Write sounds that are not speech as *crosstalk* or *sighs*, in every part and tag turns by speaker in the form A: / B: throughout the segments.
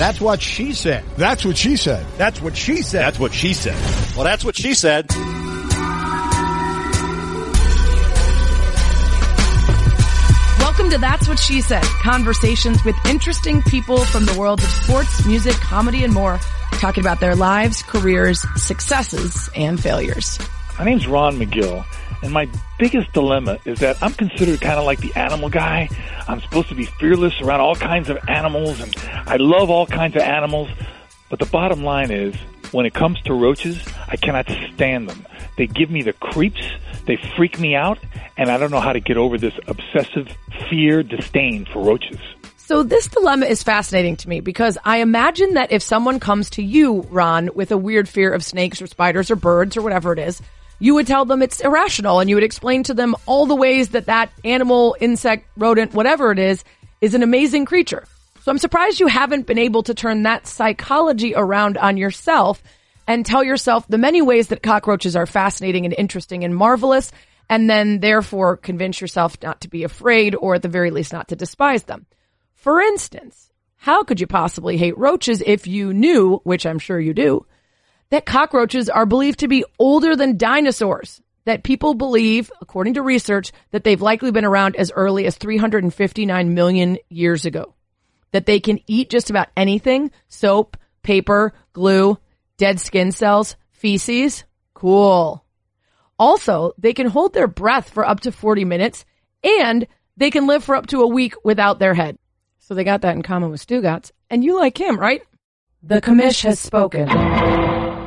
A: That's what she said.
B: That's what she said.
A: That's what she said.
C: That's what she said. Well, that's what she said.
D: Welcome to That's What She Said. Conversations with interesting people from the world of sports, music, comedy, and more, talking about their lives, careers, successes, and failures.
E: My name's Ron McGill, and my biggest dilemma is that I'm considered kind of like the animal guy. I'm supposed to be fearless around all kinds of animals, and I love all kinds of animals. But the bottom line is, when it comes to roaches, I cannot stand them. They give me the creeps, they freak me out, and I don't know how to get over this obsessive fear, disdain for roaches.
D: So this dilemma is fascinating to me because I imagine that if someone comes to you, Ron, with a weird fear of snakes or spiders or birds or whatever it is, you would tell them it's irrational and you would explain to them all the ways that that animal, insect, rodent, whatever it is, is an amazing creature. So I'm surprised you haven't been able to turn that psychology around on yourself and tell yourself the many ways that cockroaches are fascinating and interesting and marvelous, and then therefore convince yourself not to be afraid or at the very least not to despise them. For instance, how could you possibly hate roaches if you knew, which I'm sure you do, that cockroaches are believed to be older than dinosaurs? That people believe, according to research, that they've likely been around as early as 359 million years ago. That they can eat just about anything, soap, paper, glue, dead skin cells, feces. Cool. Also, they can hold their breath for up to 40 minutes and they can live for up to a week without their head. So they got that in common with Stugotz. And you like him, right? The commish has spoken.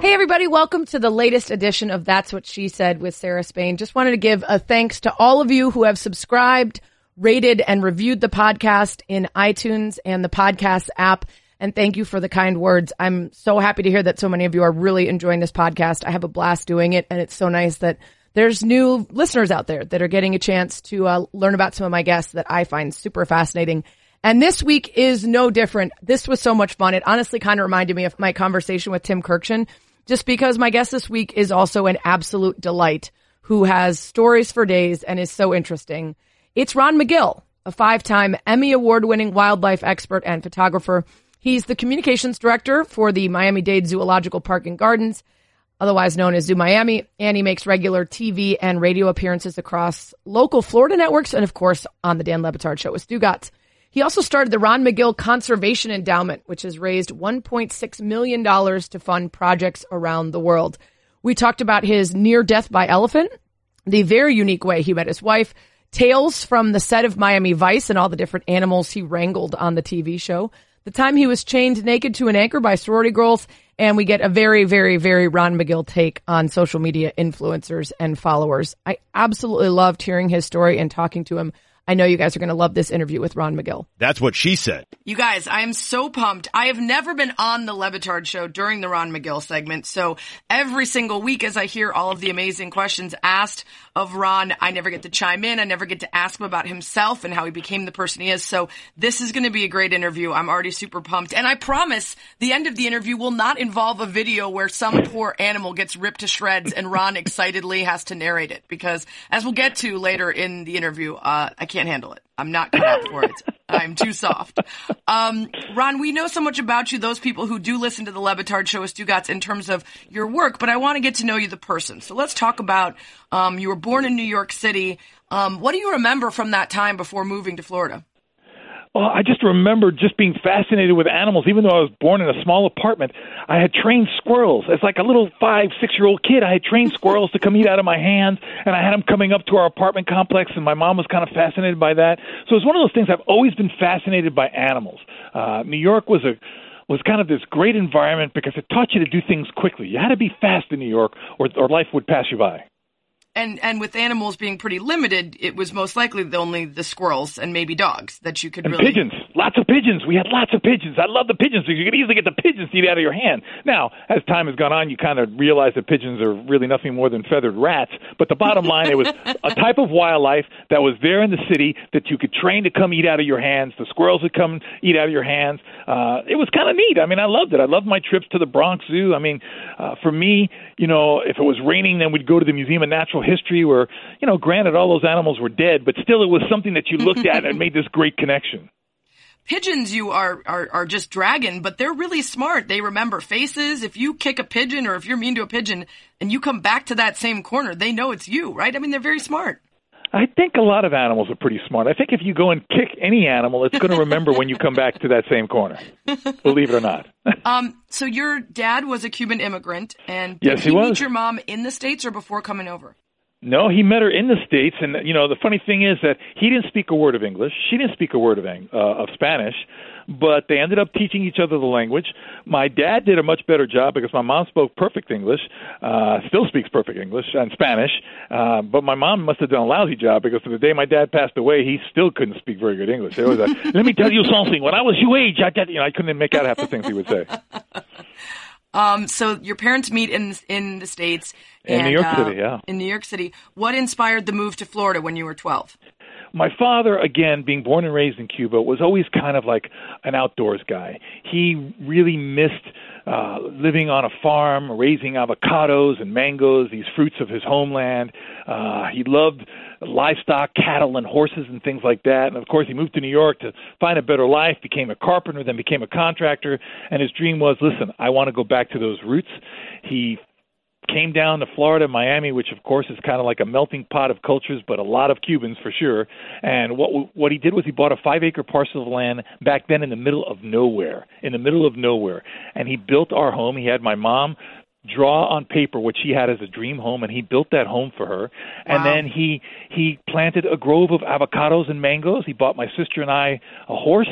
D: Hey everybody, welcome to the latest edition of That's What She Said with Sarah Spain. Just wanted to give a thanks to all of you who have subscribed, rated, and reviewed the podcast in iTunes and the podcast app. And thank you for the kind words. I'm so happy to hear that so many of you are really enjoying this podcast. I have a blast doing it, and it's so nice that there's new listeners out there that are getting a chance to uh, learn about some of my guests that I find super fascinating. And this week is no different. This was so much fun. It honestly kind of reminded me of my conversation with Tim Kurkjian, just because my guest this week is also an absolute delight who has stories for days and is so interesting. It's Ron McGill, a five-time Emmy award-winning wildlife expert and photographer He's the communications director for the Miami-Dade Zoological Park and Gardens, otherwise known as Zoo Miami, and he makes regular TV and radio appearances across local Florida networks and, of course, on the Dan Le Batard Show with Stugotz. He also started the Ron McGill Conservation Endowment, which has raised $1.6 million to fund projects around the world. We talked about his near death by elephant, the very unique way he met his wife, tales from the set of Miami Vice and all the different animals he wrangled on the TV show, the time he was chained naked to an anchor by sorority girls, and we get a very, very, very Ron McGill take on social media influencers and followers. I absolutely loved hearing his story and talking to him I know you guys are going to love this interview with Ron McGill.
C: That's what she said.
D: You guys, I am so pumped. I have never been on the Le Batard show during the Ron McGill segment. So every single week as I hear all of the amazing questions asked of Ron, I never get to chime in. I never get to ask him about himself and how he became the person he is. So this is going to be a great interview. I'm already super pumped. And I promise the end of the interview will not involve a video where some poor animal gets ripped to shreds and Ron *laughs* excitedly has to narrate it because as we'll get to later in the interview, uh, I can't handle it. I'm not cut out for it. I'm too soft. Um, Ron, we know so much about you, those people who do listen to the Le Batard show with Stugotz in terms of your work, but I want to get to know you the person. So let's talk about, um, you were born in New York City. Um, what do you remember from that time before moving to Florida?
E: Well, I just remember just being fascinated with animals. Even though I was born in a small apartment, I had trained squirrels. As like a little five, six year old kid, I had trained squirrels to come eat out of my hands, and I had them coming up to our apartment complex, and my mom was kind of fascinated by that. So it's one of those things. I've always been fascinated by animals. Uh, New York was a was kind of this great environment because it taught you to do things quickly. You had to be fast in New York, or or life would pass you by
D: and and with animals being pretty limited, it was most likely the only the squirrels and maybe dogs that you could
E: and
D: really
E: pigeons. Lots of pigeons. We had lots of pigeons. I love the pigeons because you could easily get the pigeons to eat out of your hand. Now, as time has gone on, you kind of realize that pigeons are really nothing more than feathered rats. But the bottom line, it was a *laughs* type of wildlife that was there in the city that you could train to come eat out of your hands. The squirrels would come eat out of your hands. Uh, it was kind of neat. I mean, I loved it. I loved my trips to the Bronx Zoo. I mean, uh, for me, you know, if it was raining, then we'd go to the Museum of Natural History where, you know, granted all those animals were dead, but still it was something that you looked at and *laughs* made this great connection.
D: pigeons you are, are are just dragging, but they're really smart. They remember faces. If you kick a pigeon or if you're mean to a pigeon and you come back to that same corner, they know it's you, right? I mean, they're very smart.
E: I think a lot of animals are pretty smart. I think if you go and kick any animal, it's going to remember when you come back to that same corner. Believe it or not. *laughs*
D: um, so your dad was a Cuban immigrant, and did
E: yes,
D: he,
E: he
D: meet
E: was.
D: your mom in the states or before coming over?
E: No, he met her in the states, and you know the funny thing is that he didn't speak a word of English. She didn't speak a word of uh, of Spanish, but they ended up teaching each other the language. My dad did a much better job because my mom spoke perfect English, uh, still speaks perfect English and Spanish, uh, but my mom must have done a lousy job because the day my dad passed away, he still couldn't speak very good English. It was a, let me tell you something. When I was your age, I, you know, I couldn't make out half the things he would say. *laughs*
D: Um, so your parents meet in in the states
E: in
D: and,
E: New York
D: uh,
E: City. Yeah,
D: in New York City. What inspired the move to Florida when you were twelve?
E: My father, again, being born and raised in Cuba, was always kind of like an outdoors guy. He really missed uh, living on a farm, raising avocados and mangoes, these fruits of his homeland. Uh, he loved livestock, cattle, and horses and things like that. And of course, he moved to New York to find a better life, became a carpenter, then became a contractor. And his dream was listen, I want to go back to those roots. He came down to Florida, Miami, which of course is kind of like a melting pot of cultures, but a lot of Cubans for sure. And what what he did was he bought a five acre parcel of land back then in the middle of nowhere, in the middle of nowhere, and he built our home. He had my mom draw on paper what she had as a dream home and he built that home for her and
D: Wow.
E: then he he planted a grove of avocados and mangoes he bought my sister and I a horse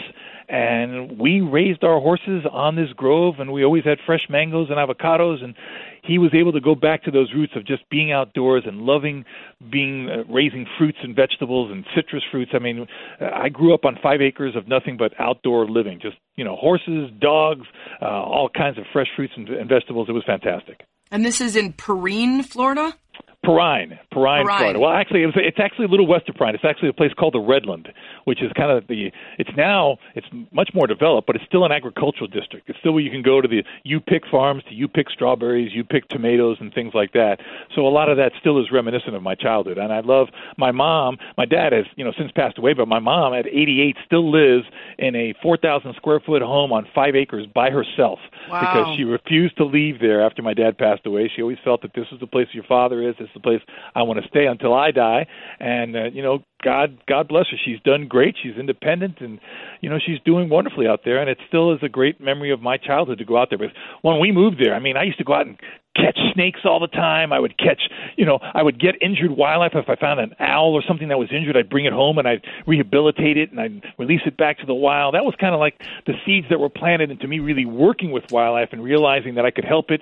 E: and we raised our horses on this grove and we always had fresh mangoes and avocados and he was able to go back to those roots of just being outdoors and loving being uh, raising fruits and vegetables and citrus fruits. I mean i grew up on 5 acres of nothing but outdoor living just you know horses dogs uh, all kinds of fresh fruits and, and vegetables. It was fantastic.
D: And this is in Perrine, Florida.
E: Perrine, Perrine,
D: Perrine.
E: Florida. Well, actually, it was, it's actually a little west of Perrine. It's actually a place called the Redland, which is kind of the. It's now it's much more developed, but it's still an agricultural district. It's still where you can go to the you pick farms, to you pick strawberries, you pick tomatoes, and things like that. So a lot of that still is reminiscent of my childhood, and I love my mom. My dad has you know since passed away, but my mom at 88 still lives in a 4,000 square foot home on five acres by herself
D: Wow.
E: because she refused to leave there after my dad passed away. She always felt that this is the place your father is. This is the place I want to stay until I die. And uh, you know, God, God bless her. She's done great. She's independent, and you know, she's doing wonderfully out there. And it still is a great memory of my childhood to go out there. But when we moved there, I mean, I used to go out and catch snakes all the time. I would catch, you know, I would get injured wildlife. If I found an owl or something that was injured, I'd bring it home and I'd rehabilitate it and I'd release it back to the wild. That was kind of like the seeds that were planted into me really working with wildlife and realizing that I could help it,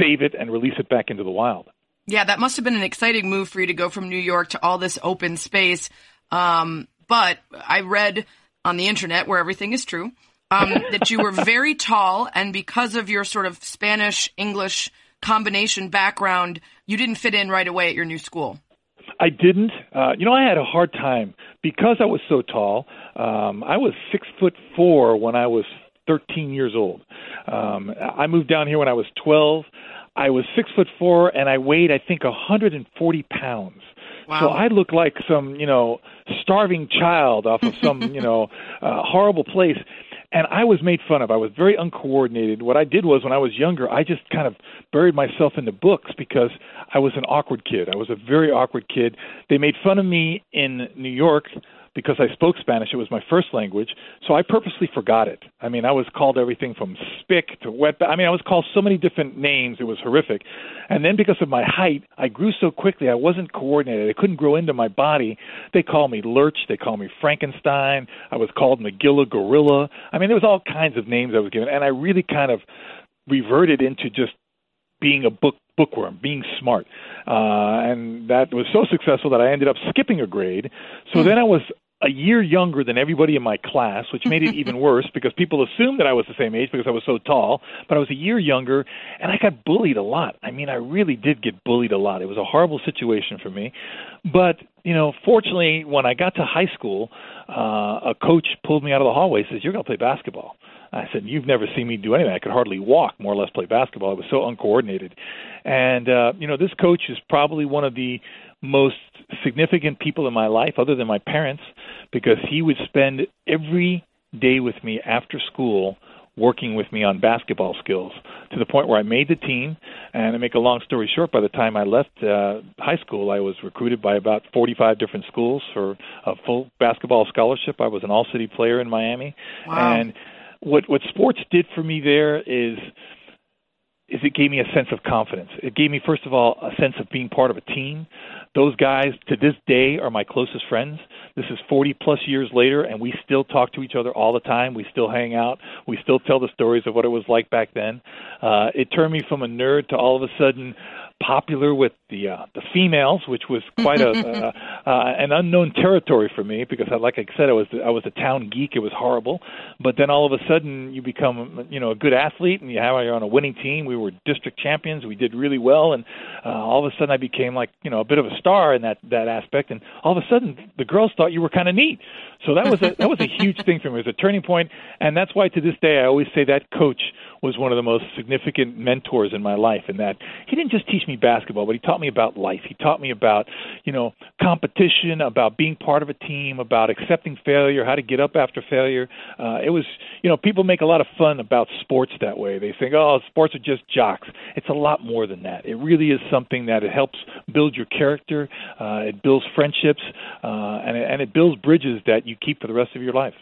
E: save it, and release it back into the wild.
D: Yeah, that must have been an exciting move for you to go from New York to all this open space. Um, but I read on the internet, where everything is true, um, *laughs* that you were very tall, and because of your sort of Spanish English combination background, you didn't fit in right away at your new school.
E: I didn't. Uh, you know, I had a hard time because I was so tall. Um, I was six foot four when I was 13 years old. Um, I moved down here when I was 12. I was six foot four, and I weighed, I think, 140 pounds.
D: Wow.
E: So I looked like some, you know, starving child off of some, *laughs* you know, uh, horrible place. And I was made fun of. I was very uncoordinated. What I did was, when I was younger, I just kind of buried myself in the books because I was an awkward kid. I was a very awkward kid. They made fun of me in New York because I spoke Spanish. It was my first language, so I purposely forgot it. I mean, I was called everything from spick to wet. I mean, I was called so many different names. It was horrific. And then because of my height, I grew so quickly. I wasn't coordinated. I couldn't grow into my body. They called me Lurch. They called me Frankenstein. I was called Magilla Gorilla. I mean, there was all kinds of names I was given, and I really kind of reverted into just being a book bookworm, being smart, uh, and that was so successful that I ended up skipping a grade. So then I was a year younger than everybody in my class, which made it *laughs* even worse because people assumed that I was the same age because I was so tall, but I was a year younger and I got bullied a lot. I mean, I really did get bullied a lot. It was a horrible situation for me. But, you know, fortunately, when I got to high school, uh, a coach pulled me out of the hallway and says, You're going to play basketball. I said, "You've never seen me do anything. I could hardly walk, more or less, play basketball. I was so uncoordinated." And uh, you know, this coach is probably one of the most significant people in my life, other than my parents, because he would spend every day with me after school working with me on basketball skills to the point where I made the team. And to make a long story short, by the time I left uh, high school, I was recruited by about 45 different schools for a full basketball scholarship. I was an all-city player in Miami,
B: wow.
E: and what what sports did for me there is is it gave me a sense of confidence. It gave me, first of all, a sense of being part of a team. Those guys, to this day, are my closest friends. This is 40 plus years later, and we still talk to each other all the time. We still hang out. We still tell the stories of what it was like back then. Uh, it turned me from a nerd to all of a sudden popular with the uh, the females, which was quite a *laughs* uh, uh, an unknown territory for me because, I, like I said, I was I was a town geek. It was horrible, but then all of a sudden you become you know a good athlete and you have you're on a winning team. We were district champions. We did really well, and uh, all of a sudden I became like you know a bit of a star in that that aspect. And all of a sudden the girls thought you were kind of neat. So that was a that was a huge thing for me. It was a turning point, and that's why to this day I always say that coach was one of the most significant mentors in my life. In that he didn't just teach me basketball, but he taught me about life. He taught me about you know competition, about being part of a team, about accepting failure, how to get up after failure. Uh, it was you know people make a lot of fun about sports that way. They think oh sports are just jocks. It's a lot more than that. It really is something that it helps build your character. Uh, it builds friendships, uh, and it, and it builds bridges that you keep for the rest of your life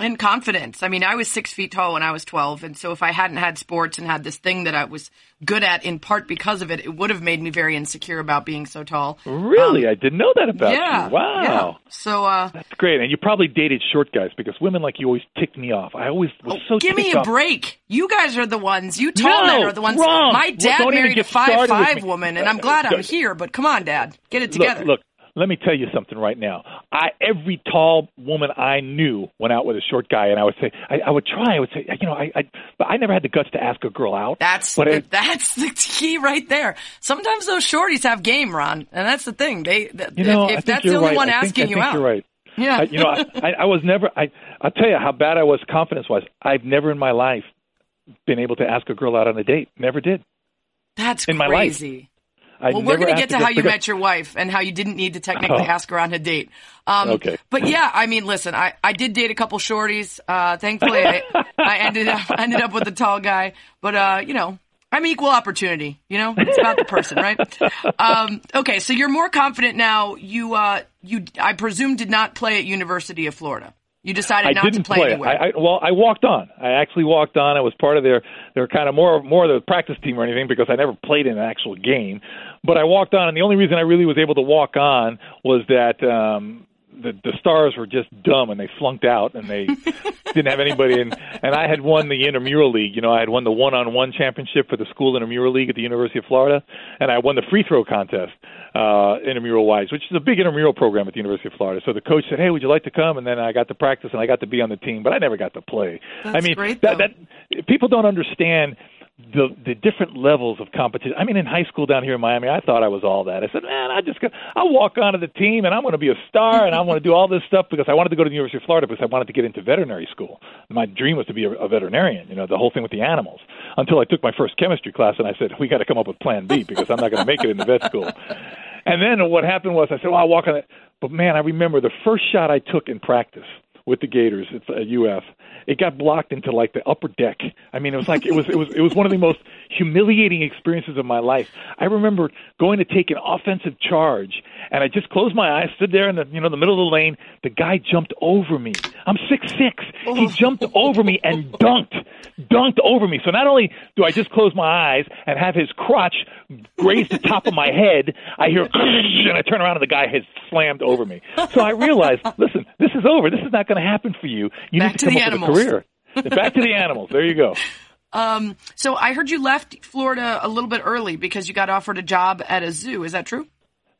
B: and confidence. I mean, I was six feet tall when I was 12. And so if I hadn't had sports and had this thing that I was good at in part because of it, it would have made me very insecure about being so tall.
E: Really? Um, I didn't know that about
B: yeah,
E: you. Wow.
B: Yeah. So, uh,
E: that's great. And you probably dated short guys because women like you always ticked me off. I always was
B: oh,
E: so
B: Give me a
E: off.
B: break. You guys are the ones, you tall
E: no,
B: men are the ones.
E: Wrong.
B: My dad
E: well,
B: married a five five woman and I'm glad I'm here, but come on, dad. Get it together.
E: Look, look, let me tell you something right now. I every tall woman I knew went out with a short guy, and I would say I, I would try. I would say, you know, I, I but I never had the guts to ask a girl out.
B: That's the, *laughs* that's the key right there. Sometimes those shorties have game, Ron, and that's the thing. They,
E: you know,
B: if
E: that's
B: the only
E: right.
B: one
E: I
B: asking
E: think,
B: you
E: I think
B: out,
E: you're right.
B: Yeah,
E: I, you know, I, I was never. I I'll tell you how bad I was confidence wise. I've never in my life been able to ask a girl out on a date. Never did.
B: That's
E: in
B: crazy.
E: My life. I
B: well, we're
E: going
B: to get to how you met your wife and how you didn't need to technically
E: oh.
B: ask her on a date. Um,
E: okay.
B: But yeah, I mean, listen, I, I did date a couple shorties. Uh, thankfully, I, I ended up *laughs* ended up with a tall guy. But uh, you know, I'm equal opportunity. You know, it's about the person, right? *laughs* Um, okay, so you're more confident now. You uh, you I presume did not play at University of Florida. You decided not to play, anywhere.
E: I, I, well, I walked on. I actually walked on. I was part of their their kind of more more of the practice team or anything because I never played in an actual game. But I walked on, and the only reason I really was able to walk on was that um, the the stars were just dumb and they flunked out and they *laughs* didn't have anybody and and I had won the intramural league. You know I had won the one on one championship for the school intramural league at the University of Florida and I won the free throw contest uh intramural wise which is a big intramural program at the University of Florida. So the coach said hey would you like to come? And then I got to practice and I got to be on the team but I never got to play.
B: That's
E: I mean
B: great,
E: that that people don't understand the the different levels of competition. I mean, in high school down here in Miami, I thought I was all that. I said, man, I just go, I'll walk onto the team and I'm going to be a star and I want to do all this stuff because I wanted to go to the University of Florida because I wanted to get into veterinary school. My dream was to be a, a veterinarian. You know, the whole thing with the animals. Until I took my first chemistry class and I said, we got to come up with Plan B because I'm not going to make it into vet school. And then what happened was I said, well, I'll walk on it. But man, I remember the first shot I took in practice with the Gators at UF. Uh, it got blocked into like the upper deck. I mean, it was like it was it was it was one of the most humiliating experiences of my life. I remember going to take an offensive charge, and I just closed my eyes, stood there in the you know the middle of the lane. The guy jumped over me. I'm six six. He oh. jumped over me and dunked, dunked over me. So not only do I just close my eyes and have his crotch graze the top of my head, I hear and I turn around and the guy has slammed over me. So I realized, listen, this is over. This is not going to happen for you. You
B: Back
E: need
B: to
E: to come
B: the
E: up
B: animals.
E: with a career. *laughs* Back to the animals. There you go.
B: Um, so I heard you left Florida a little bit early because you got offered a job at a zoo. Is that true?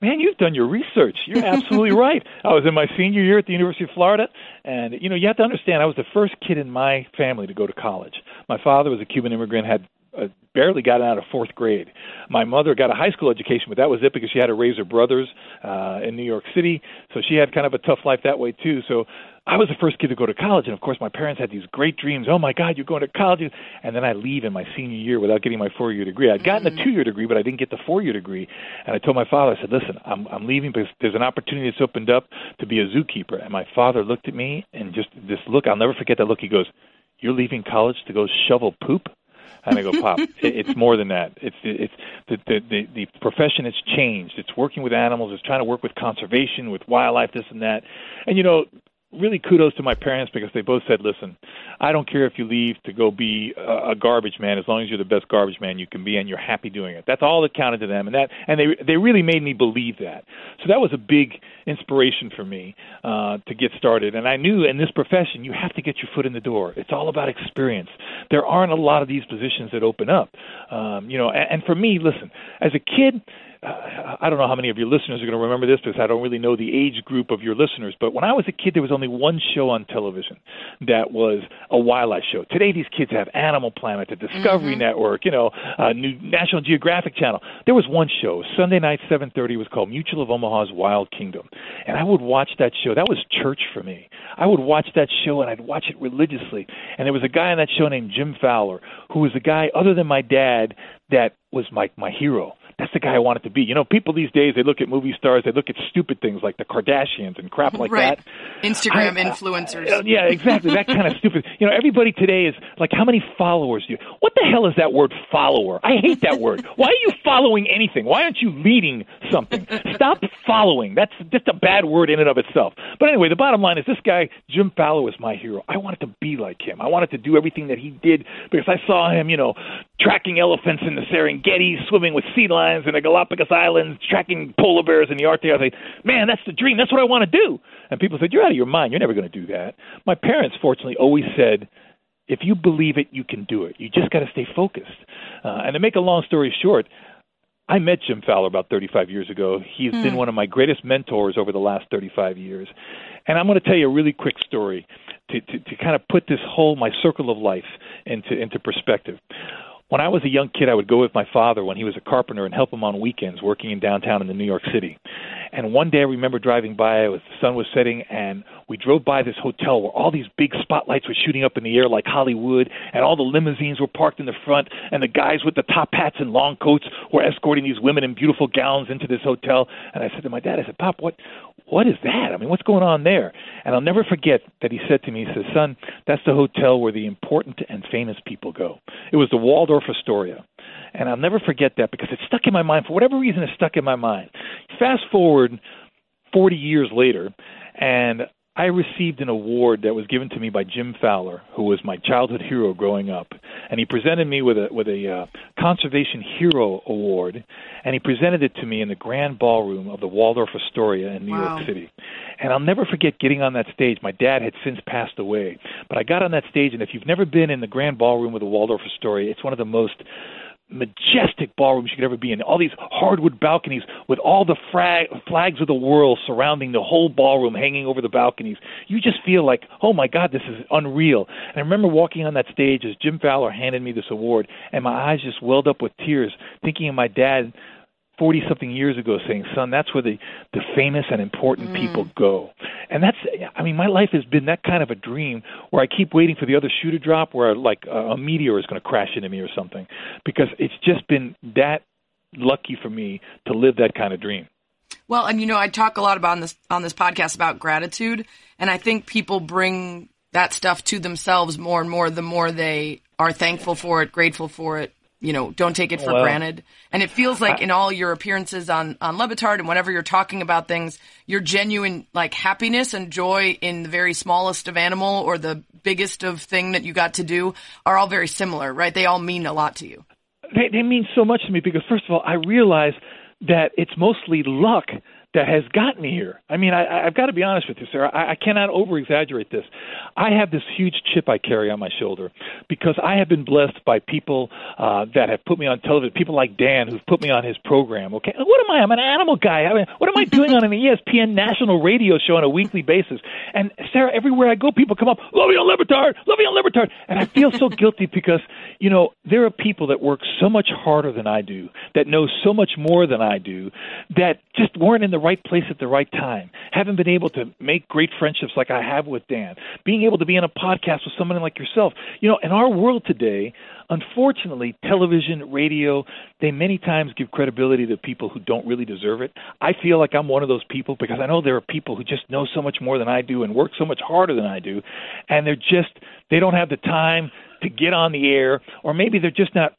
E: Man, you've done your research. You're absolutely *laughs* right. I was in my senior year at the University of Florida, and you know you have to understand I was the first kid in my family to go to college. My father was a Cuban immigrant, had uh, barely gotten out of fourth grade. My mother got a high school education, but that was it because she had to raise her brothers uh, in New York City, so she had kind of a tough life that way too. So I was the first kid to go to college, and of course, my parents had these great dreams. Oh my God, you're going to college, and then I leave in my senior year without getting my four-year degree. I'd gotten a mm. two-year degree, but I didn't get the four-year degree. And I told my father, I said, "Listen, I'm I'm leaving because there's an opportunity that's opened up to be a zookeeper." And my father looked at me and just this look. I'll never forget that look. He goes, "You're leaving college to go shovel poop?" And I go, Pop, *laughs* it, it's more than that. It's it's the, the the the profession has changed. It's working with animals. It's trying to work with conservation, with wildlife, this and that. And you know, really kudos to my parents because they both said, "Listen, I don't care if you leave to go be a, garbage man as long as you're the best garbage man you can be and you're happy doing it." That's all that counted to them, and that and they they really made me believe that. So that was a big inspiration for me uh, to get started. And I knew in this profession you have to get your foot in the door. It's all about experience. There aren't a lot of these positions that open up, um, you know. And, and for me, listen, as a kid uh, I don't know how many of your listeners are going to remember this because I don't really know the age group of your listeners. But when I was a kid, there was only one show on television that was a wildlife show. Today, these kids have Animal Planet, the Discovery mm-hmm. Network, you know, uh, New National Geographic Channel. There was one show Sunday night, 7:30. was called Mutual of Omaha's Wild Kingdom, and I would watch that show. That was church for me. I would watch that show and I'd watch it religiously. And there was a guy on that show named Jim Fowler, who was a guy other than my dad that was my my hero that's the guy I wanted to be. You know, people these days they look at movie stars, they look at stupid things like the Kardashians and crap like
D: right.
E: that.
D: Instagram I, influencers.
E: Uh, yeah, exactly. That kind of *laughs* stupid. You know, everybody today is like, how many followers do you? What the hell is that word follower? I hate that word. *laughs* Why are you following anything? Why aren't you leading something? Stop following. That's just a bad word in and of itself. But anyway, the bottom line is this guy Jim Fowler is my hero. I wanted to be like him. I wanted to do everything that he did because I saw him, you know, tracking elephants in the Serengeti, swimming with sea lions in the Galapagos Islands, tracking polar bears in the Arctic. I like, man, that's the dream. That's what I want to do. And people said, you're out of your mind. You're never going to do that. My parents, fortunately, always said, if you believe it, you can do it. You just got to stay focused. Uh, and to make a long story short, I met Jim Fowler about 35 years ago. He's mm. been hmm. one of my greatest mentors over the last 35 years. And I'm going to tell you a really quick story to, to, to kind of put this whole, my circle of life into, into perspective. When I was a young kid, I would go with my father when he was a carpenter and help him on weekends working in downtown in the New York City. And one day I remember driving by, was, the sun was setting, and we drove by this hotel where all these big spotlights were shooting up in the air like Hollywood, and all the limousines were parked in the front, and the guys with the top hats and long coats were escorting these women in beautiful gowns into this hotel. And I said to my dad, I said, Pop, what, what is that? I mean, what's going on there? And I'll never forget that he said to me, he says, Son, that's the hotel where the important and famous people go. It was the Waldorf Astoria. And I'll never forget that because it stuck in my mind. For whatever reason, it stuck in my mind. Fast forward 40 years later, and I received an award that was given to me by Jim Fowler, who was my childhood hero growing up, and he presented me with a with a uh, conservation hero award, and he presented it to me in the grand ballroom of the Waldorf Astoria in New
D: wow.
E: York City. And I'll never forget getting on that stage. My dad had since passed away, but I got on that stage, and if you've never been in the grand ballroom of the Waldorf Astoria, it's one of the most majestic ballrooms you could ever be in. All these hardwood balconies with all the fra- flags of the world surrounding the whole ballroom, hanging over the balconies. You just feel like, oh my God, this is unreal. And I remember walking on that stage as Jim Fowler handed me this award, and my eyes just welled up with tears, thinking of my dad 40 something years ago saying, son, that's where the, the famous and important mm. people go. And that's, I mean, my life has been that kind of a dream where I keep waiting for the other shoe to drop where like a, a meteor is going to crash into me or something because it's just been that lucky for me to live that kind of dream.
D: Well, and you know, I talk a lot about on this on this podcast about gratitude, and I think people bring that stuff to themselves more and more the more they are thankful for it, grateful for it, you know, don't take it oh, for well, granted. And it feels like I, in all your appearances on, on Le Batard and whenever you're talking about things, your genuine like happiness and joy in the very smallest of animal or the biggest of thing that you got to do are all very similar, right? They all mean a lot to you.
E: They, they mean so much to me because first of all, I realize that it's mostly luck that has gotten me here. I mean, I, I've got to be honest with you, Sarah. I, I cannot over exaggerate this. I have this huge chip I carry on my shoulder because I have been blessed by people uh, that have put me on television. People like Dan, who've put me on his program. Okay, what am I? I'm an animal guy. I mean, what am I doing on an ESPN national radio show on a weekly basis? And Sarah, everywhere I go, people come up, love you on Le Batard, love you on Le Batard, and I feel so guilty because you know there are people that work so much harder than I do, that know so much more than I do, that just weren't in the right place at the right time, haven't been able to make great friendships like I have with Dan, being able to be on a podcast with someone like yourself. You know, in our world today, unfortunately, television, radio, they many times give credibility to people who don't really deserve it. I feel like I'm one of those people because I know there are people who just know so much more than I do and work so much harder than I do, and they're just they don't have the time to get on the air, or maybe they're just not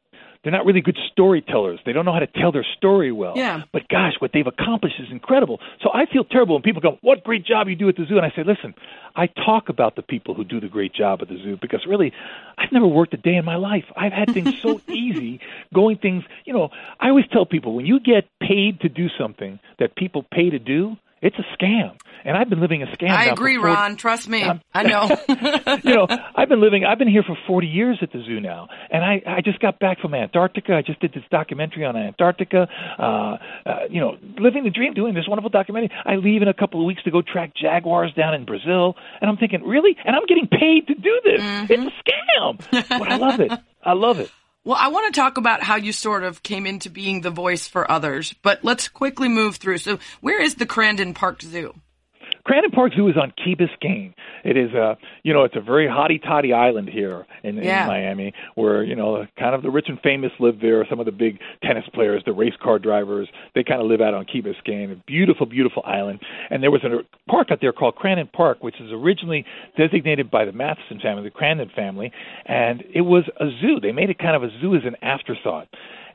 E: they're not really good storytellers. They don't know how to tell their story well.
B: Yeah.
E: But gosh, what they've accomplished is incredible. So I feel terrible when people go, "What great job you do at the zoo," and I say, "Listen, I talk about the people who do the great job at the zoo because really, I've never worked a day in my life. I've had things so *laughs* easy, going things. You know, I always tell people when you get paid to do something that people pay to do, it's a scam. And I've been living a scam.
B: I agree,
E: 40
B: Ron. Trust me. I know. *laughs*
E: you know, I've been living. I've been here for 40 years at the zoo now, and I I just got back from Antarctica. I just did this documentary on Antarctica. Uh, uh, you know, living the dream, doing this wonderful documentary. I leave in a couple of weeks to go track jaguars down in Brazil, and I'm thinking, really? And I'm getting paid to do this?
B: Mm-hmm.
E: It's a scam, but I love it. I love it.
B: Well, I want to talk about how you sort of came into being the voice for others, but let's quickly move through. So, where is the Crandon Park Zoo?
E: Crandon Park Zoo is on Key Biscayne. It is a, you know, it's a very hotty toddy island here in,
B: Yeah.
E: in Miami, where you know, kind of the rich and famous live there. Some of the big tennis players, the race car drivers, they kind of live out on Key Biscayne. A beautiful, beautiful island. And there was a park out there called Crandon Park, which is originally designated by the Matheson family, the Crandon family, and it was a zoo. They made it kind of a zoo as an afterthought.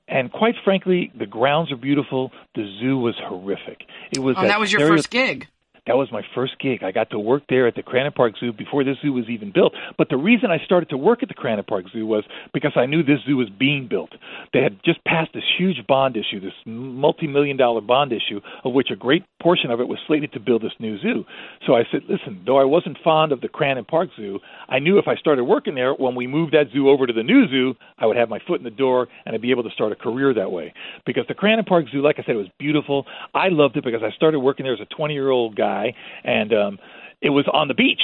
E: And quite frankly, the grounds are beautiful. The zoo was horrific. It was
B: Oh, that was your
E: stereo-
B: first gig.
E: That was my first gig. I got to work there at the Crandon Park Zoo before this zoo was even built. But the reason I started to work at the Crandon Park Zoo was because I knew this zoo was being built. They had just passed this huge bond issue, this multi-million dollar bond issue, of which a great portion of it was slated to build this new zoo. So I said, listen, though I wasn't fond of the Crandon Park Zoo, I knew if I started working there, when we moved that zoo over to the new zoo, I would have my foot in the door and I'd be able to start a career that way. Because the Crandon Park Zoo, like I said, it was beautiful. I loved it because I started working there as a 20 year old guy, and um, it was on the beach.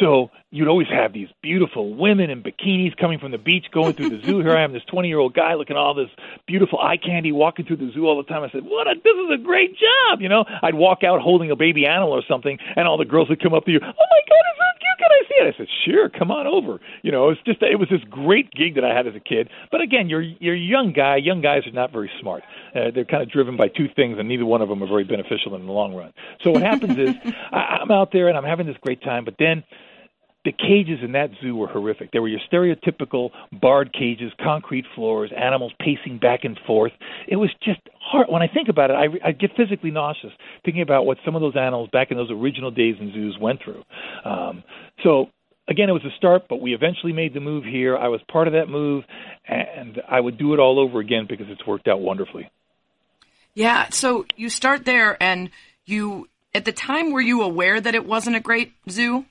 E: So you'd always have these beautiful women in bikinis coming from the beach going through the zoo. Here I am, this 20 year old guy looking at all this beautiful eye candy walking through the zoo all the time. I said, "What? A, this is a great job!" You know, I'd walk out holding a baby animal or something, and all the girls would come up to you. Oh my God, cute! Can I see it? I said, "Sure, come on over." You know, it's just it was this great gig that I had as a kid. But again, you're you're a young guy. Young guys are not very smart. Uh, they're kind of driven by two things, and neither one of them are very beneficial in the long run. So what happens is *laughs* I, I'm out there and I'm having this great time, but then the cages in that zoo were horrific. They were your stereotypical barred cages, concrete floors, animals pacing back and forth. It was just hard. When I think about it, I, I get physically nauseous thinking about what some of those animals back in those original days in zoos went through. Um, so again, it was a start, but we eventually made the move here. I was part of that move, and I would do it all over again because it's worked out wonderfully.
B: Yeah. So you start there, and you at the time were you aware that it wasn't a great zoo?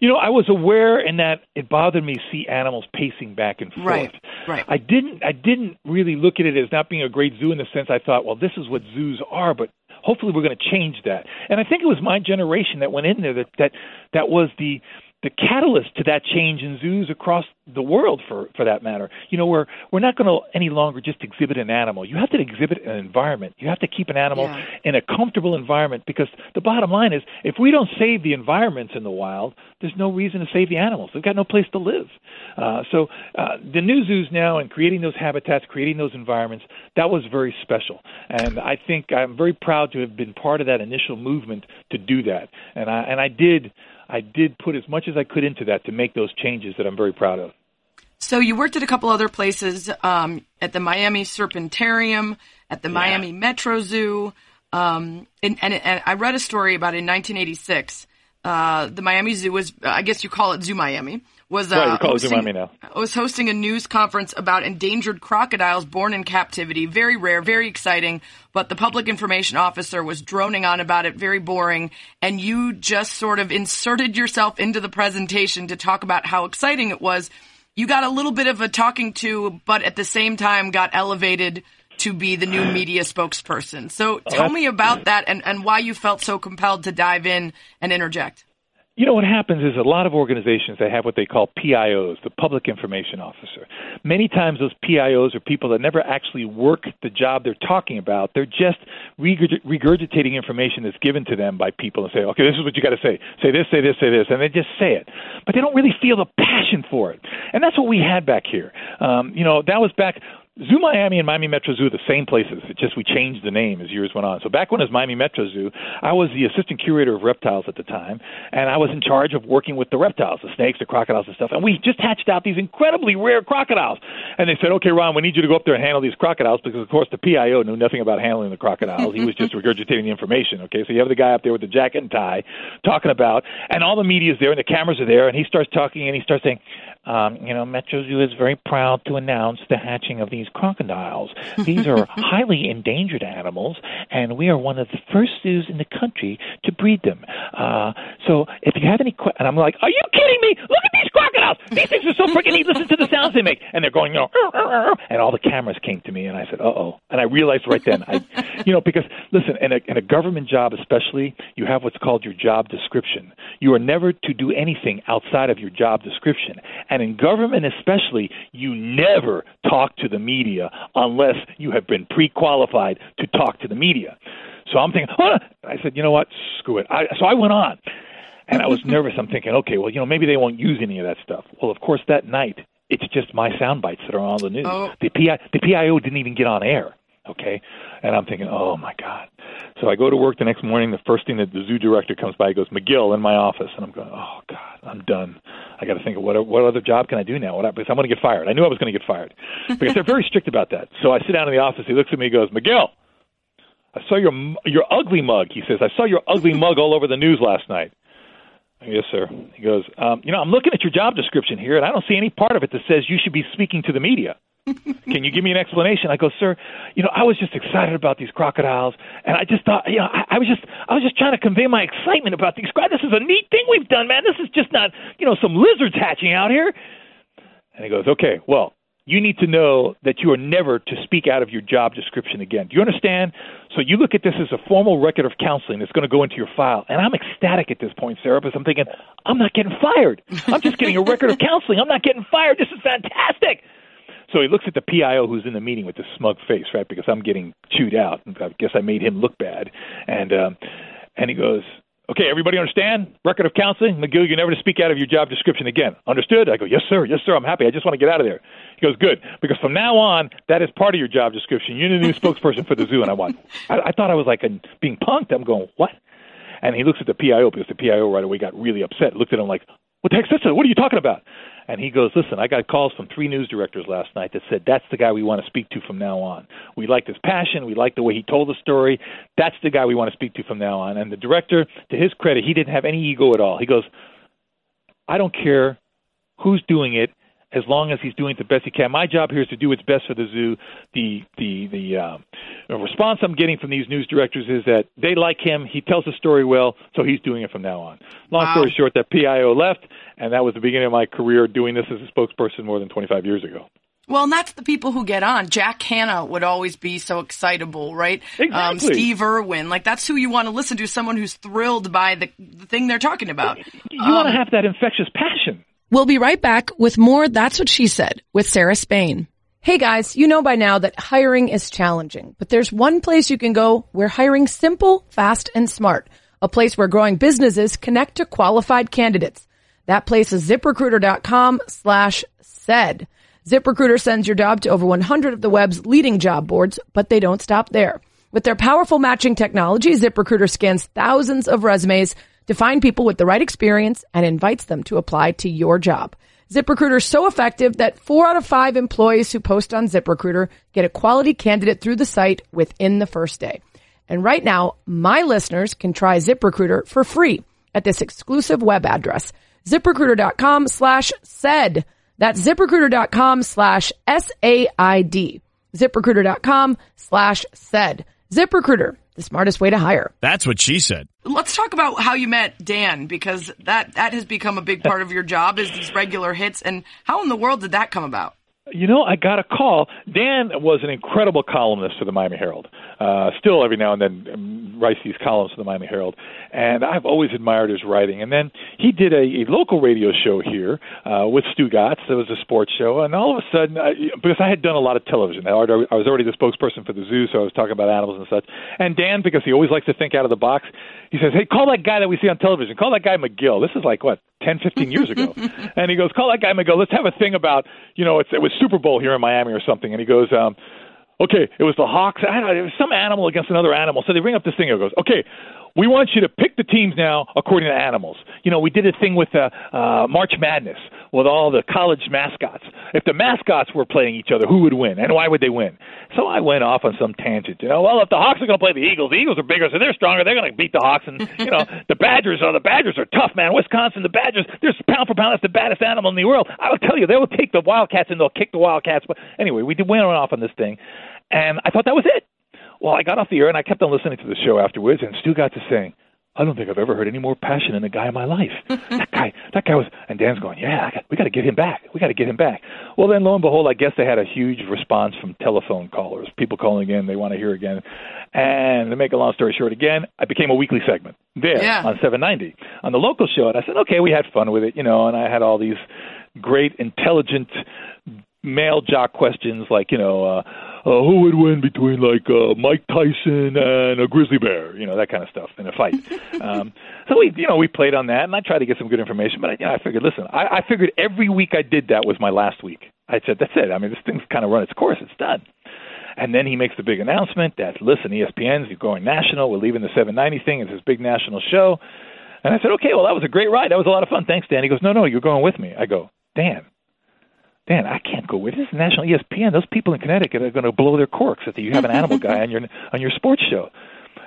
E: You know, I was aware in that it bothered me to see animals pacing back and forth.
B: Right, right.
E: I didn't I didn't really look at it as not being a great zoo in the sense I thought, well, this is what zoos are, but hopefully we're going to change that. And I think it was my generation that went in there that that that was the the catalyst to that change in zoos across the world for for that matter. You know we're we're not going to any longer just exhibit an animal. You have to exhibit an environment. You have to keep an animal
B: Yeah.
E: in a comfortable environment because the bottom line is if we don't save the environments in the wild there's no reason to save the animals. They've got no place to live. Uh, so uh, the new zoos now and creating those habitats creating those environments that was very special. And i think i'm very proud to have been part of that initial movement to do that. And i and i did I did put as much as I could into that to make those changes that I'm very proud of.
B: So you worked at a couple other places, um, at the Miami Serpentarium, at the Miami Metro Zoo, um, and, and, and I read a story about in 1986. Uh, the Miami Zoo was, I guess you call it Zoo Miami, was uh,
E: Right, we call it Zoo
B: hosting-
E: Miami now.
B: was hosting a news conference about endangered crocodiles born in captivity. Very rare, very exciting, but the public information officer was droning on about it, very boring, and you just sort of inserted yourself into the presentation to talk about how exciting it was. You got a little bit of a talking to, but at the same time got elevated to be the new media spokesperson. So tell me about that and, and why you felt so compelled to dive in and interject.
E: You know what happens is a lot of organizations they have what they call PIOs, the public information officer. Many times those PIOs are people that never actually work the job they're talking about. They're just regurgitating information that's given to them by people and say, "Okay, this is what you got to say. Say this, say this, say this," and they just say it. But they don't really feel the passion for it. And that's what we had back here. Um, you know, that was back Zoo Miami and Miami Metro Zoo are the same places. It's just we changed the name as years went on. So back when it was Miami Metro Zoo, I was the assistant curator of reptiles at the time, and I was in charge of working with the reptiles, the snakes, the crocodiles, and stuff. And we just hatched out these incredibly rare crocodiles. And they said, "Okay, Ron, we need you to go up there and handle these crocodiles," because of course the PIO knew nothing about handling the crocodiles. he was just *laughs* regurgitating the information. Okay, so you have the guy up there with the jacket and tie talking about, and all the media's there and the cameras are there, and he starts talking and he starts saying, um, you know, Metro Zoo is very proud to announce the hatching of these crocodiles. *laughs* These are highly endangered animals, and we are one of the first zoos in the country to breed them. Uh, so if you have any questions, and I'm like, are you kidding me? Look at these crocodiles! These things are so freaking neat. Listen to the sounds they make. And they're going, you know, and all the cameras came to me, and I said, uh oh. And I realized right then, I, you know, because listen, in a, in a government job especially, you have what's called your job description. You are never to do anything outside of your job description. And in government especially, you never talk to the media unless you have been pre qualified to talk to the media. So I'm thinking, oh, I said, you know what, screw it. I, so I went on. And I was *laughs* nervous. I'm thinking, okay, well, you know, maybe they won't use any of that stuff. Well, of course, that night, it's just my sound bites that are on the news. Oh. The, PI, the PIO didn't even get on air. Okay, and I'm thinking, oh my god. So I go to work the next morning. The first thing that the zoo director comes by, he goes, McGill, in my office, and I'm going, oh god, I'm done. I got to think of what what other job can I do now? What because I'm going to get fired. I knew I was going to get fired because they're very strict about that. So I sit down in the office. He looks at me, he goes, McGill. I saw your your ugly mug. He says, I saw your ugly mug all over the news last night. Yes, sir. He goes, um, you know, I'm looking at your job description here, and I don't see any part of it that says you should be speaking to the media. *laughs* Can you give me an explanation? I go, sir, you know, I was just excited about these crocodiles, and I just thought, you know, I, I was just, I was just trying to convey my excitement about these crocodiles. This is a neat thing we've done, man. This is just not, you know, some lizards hatching out here. And he goes, okay, well, you need to know that you are never to speak out of your job description again. Do you understand? So you look at this as a formal record of counseling that's going to go into your file. And I'm ecstatic at this point, Sarah, because I'm thinking, I'm not getting fired. I'm just getting a record of *laughs* counseling. I'm not getting fired. This is fantastic. So he looks at the PIO who's in the meeting with this smug face, right? Because I'm getting chewed out. I guess I made him look bad. And um, and he goes, "Okay, everybody understand? Record of counseling, McGill. You're never to speak out of your job description again. Understood?" I go, "Yes, sir. Yes, sir. I'm happy. I just want to get out of there." He goes, "Good, because from now on, that is part of your job description. You're the new *laughs* spokesperson for the zoo." And I went, I, I thought I was like a, being punked. I'm going, "What?" And he looks at the PIO because the PIO right away got really upset. Looked at him like, "What this? What are you talking about?" And he goes, Listen, I got calls from three news directors last night that said that's the guy we want to speak to from now on. We like his passion. We like the way he told the story. That's the guy we want to speak to from now on. And the director, to his credit, he didn't have any ego at all. He goes, I don't care who's doing it as long as he's doing the best he can. My job here is to do what's best for the zoo. The the the uh, response I'm getting from these news directors is that they like him. He tells the story well, so he's doing it from now on. Long wow. story short, that PIO left, and that was the beginning of my career doing this as a spokesperson more than 25 years ago.
B: Well, and that's the people who get on. Jack Hanna would always be so excitable, right?
E: Exactly. Um,
B: Steve Irwin, like that's who you want to listen to. Someone who's thrilled by the, the thing they're talking about.
E: You um, want to have that infectious passion.
D: We'll be right back with more That's What She Said with Sarah Spain. Hey guys, you know by now that hiring is challenging, but there's one place you can go where hiring's simple, fast, and smart. A place where growing businesses connect to qualified candidates. That place is ziprecruiter.com slash said. ZipRecruiter sends your job to over 100 of the web's leading job boards, but they don't stop there. With their powerful matching technology, ZipRecruiter scans thousands of resumes to find people with the right experience and invites them to apply to your job. ZipRecruiter is so effective that four out of five employees who post on ZipRecruiter get a quality candidate through the site within the first day. And right now, my listeners can try ZipRecruiter for free at this exclusive web address, ziprecruiter.com slash said. That's ziprecruiter.com slash S-A-I-D. ziprecruiter.com slash said. ZipRecruiter the smartest way to hire.
C: That's what she said.
B: Let's talk about how you met Dan because that that has become a big part of your job is these regular hits and how in the world did that come about?
E: You know, I got a call. Dan was an incredible columnist for the Miami Herald. Uh, still, every now and then, um, writes these columns for the Miami Herald, and I've always admired his writing. And then he did a, a local radio show here uh, with Stugotz. It was a sports show, and all of a sudden, I, because I had done a lot of television, I was already the spokesperson for the zoo, so I was talking about animals and such. And Dan, because he always likes to think out of the box, he says, "Hey, call that guy that we see on television. Call that guy McGill. This is like what 10, 15 years ago." *laughs* and he goes, "Call that guy and go. Let's have a thing about you know it's, it was Super Bowl here in Miami or something." And he goes, um, "Okay, it was the Hawks. I don't know, it was some animal against another animal." So they bring up this thing. It goes, "Okay." We want you to pick the teams now according to animals. You know, we did a thing with uh, uh, March Madness with all the college mascots. If the mascots were playing each other, who would win and why would they win? So I went off on some tangent. You know, well, if the Hawks are going to play the Eagles, the Eagles are bigger, so they're stronger. They're going to beat the Hawks. And you know, *laughs* the Badgers are the Badgers are tough, man. Wisconsin, the Badgers, they're pound for pound, that's the baddest animal in the world. I will tell you, they will take the Wildcats and they'll kick the Wildcats. But anyway, we did went off on this thing, and I thought that was it. Well, I got off the air and I kept on listening to the show afterwards, and Stugotz saying I don't think I've ever heard any more passion in a guy in my life. *laughs* that guy, that guy was, and Dan's going, yeah, got, we got to get him back. We got to get him back. Well, then lo and behold, I guess they had a huge response from telephone callers, people calling in, they want to hear again. And to make a long story short, again, I became a weekly segment there
B: yeah.
E: on 790 on the local show, and I said, okay, we had fun with it, you know, and I had all these great, intelligent male jock questions like, you know, uh, uh, who would win between like uh, Mike Tyson and a grizzly bear, you know, that kind of stuff in a fight. *laughs* um, so we, you know, we played on that, and I tried to get some good information. But I, you know, I figured, listen, I, I figured every week I did that was my last week. I said, that's it. I mean, this thing's kind of run its course. It's done. And then he makes the big announcement that listen, ESPN's you're going national. We're leaving the 790 thing. It's this big national show. And I said, okay, well, that was a great ride. That was a lot of fun. Thanks, Dan. He goes, no, no, you're going with me. I go, Dan, Dan, I can't go with this. National ESPN. Those people in Connecticut are going to blow their corks if you have an animal guy on your *laughs* on your sports show.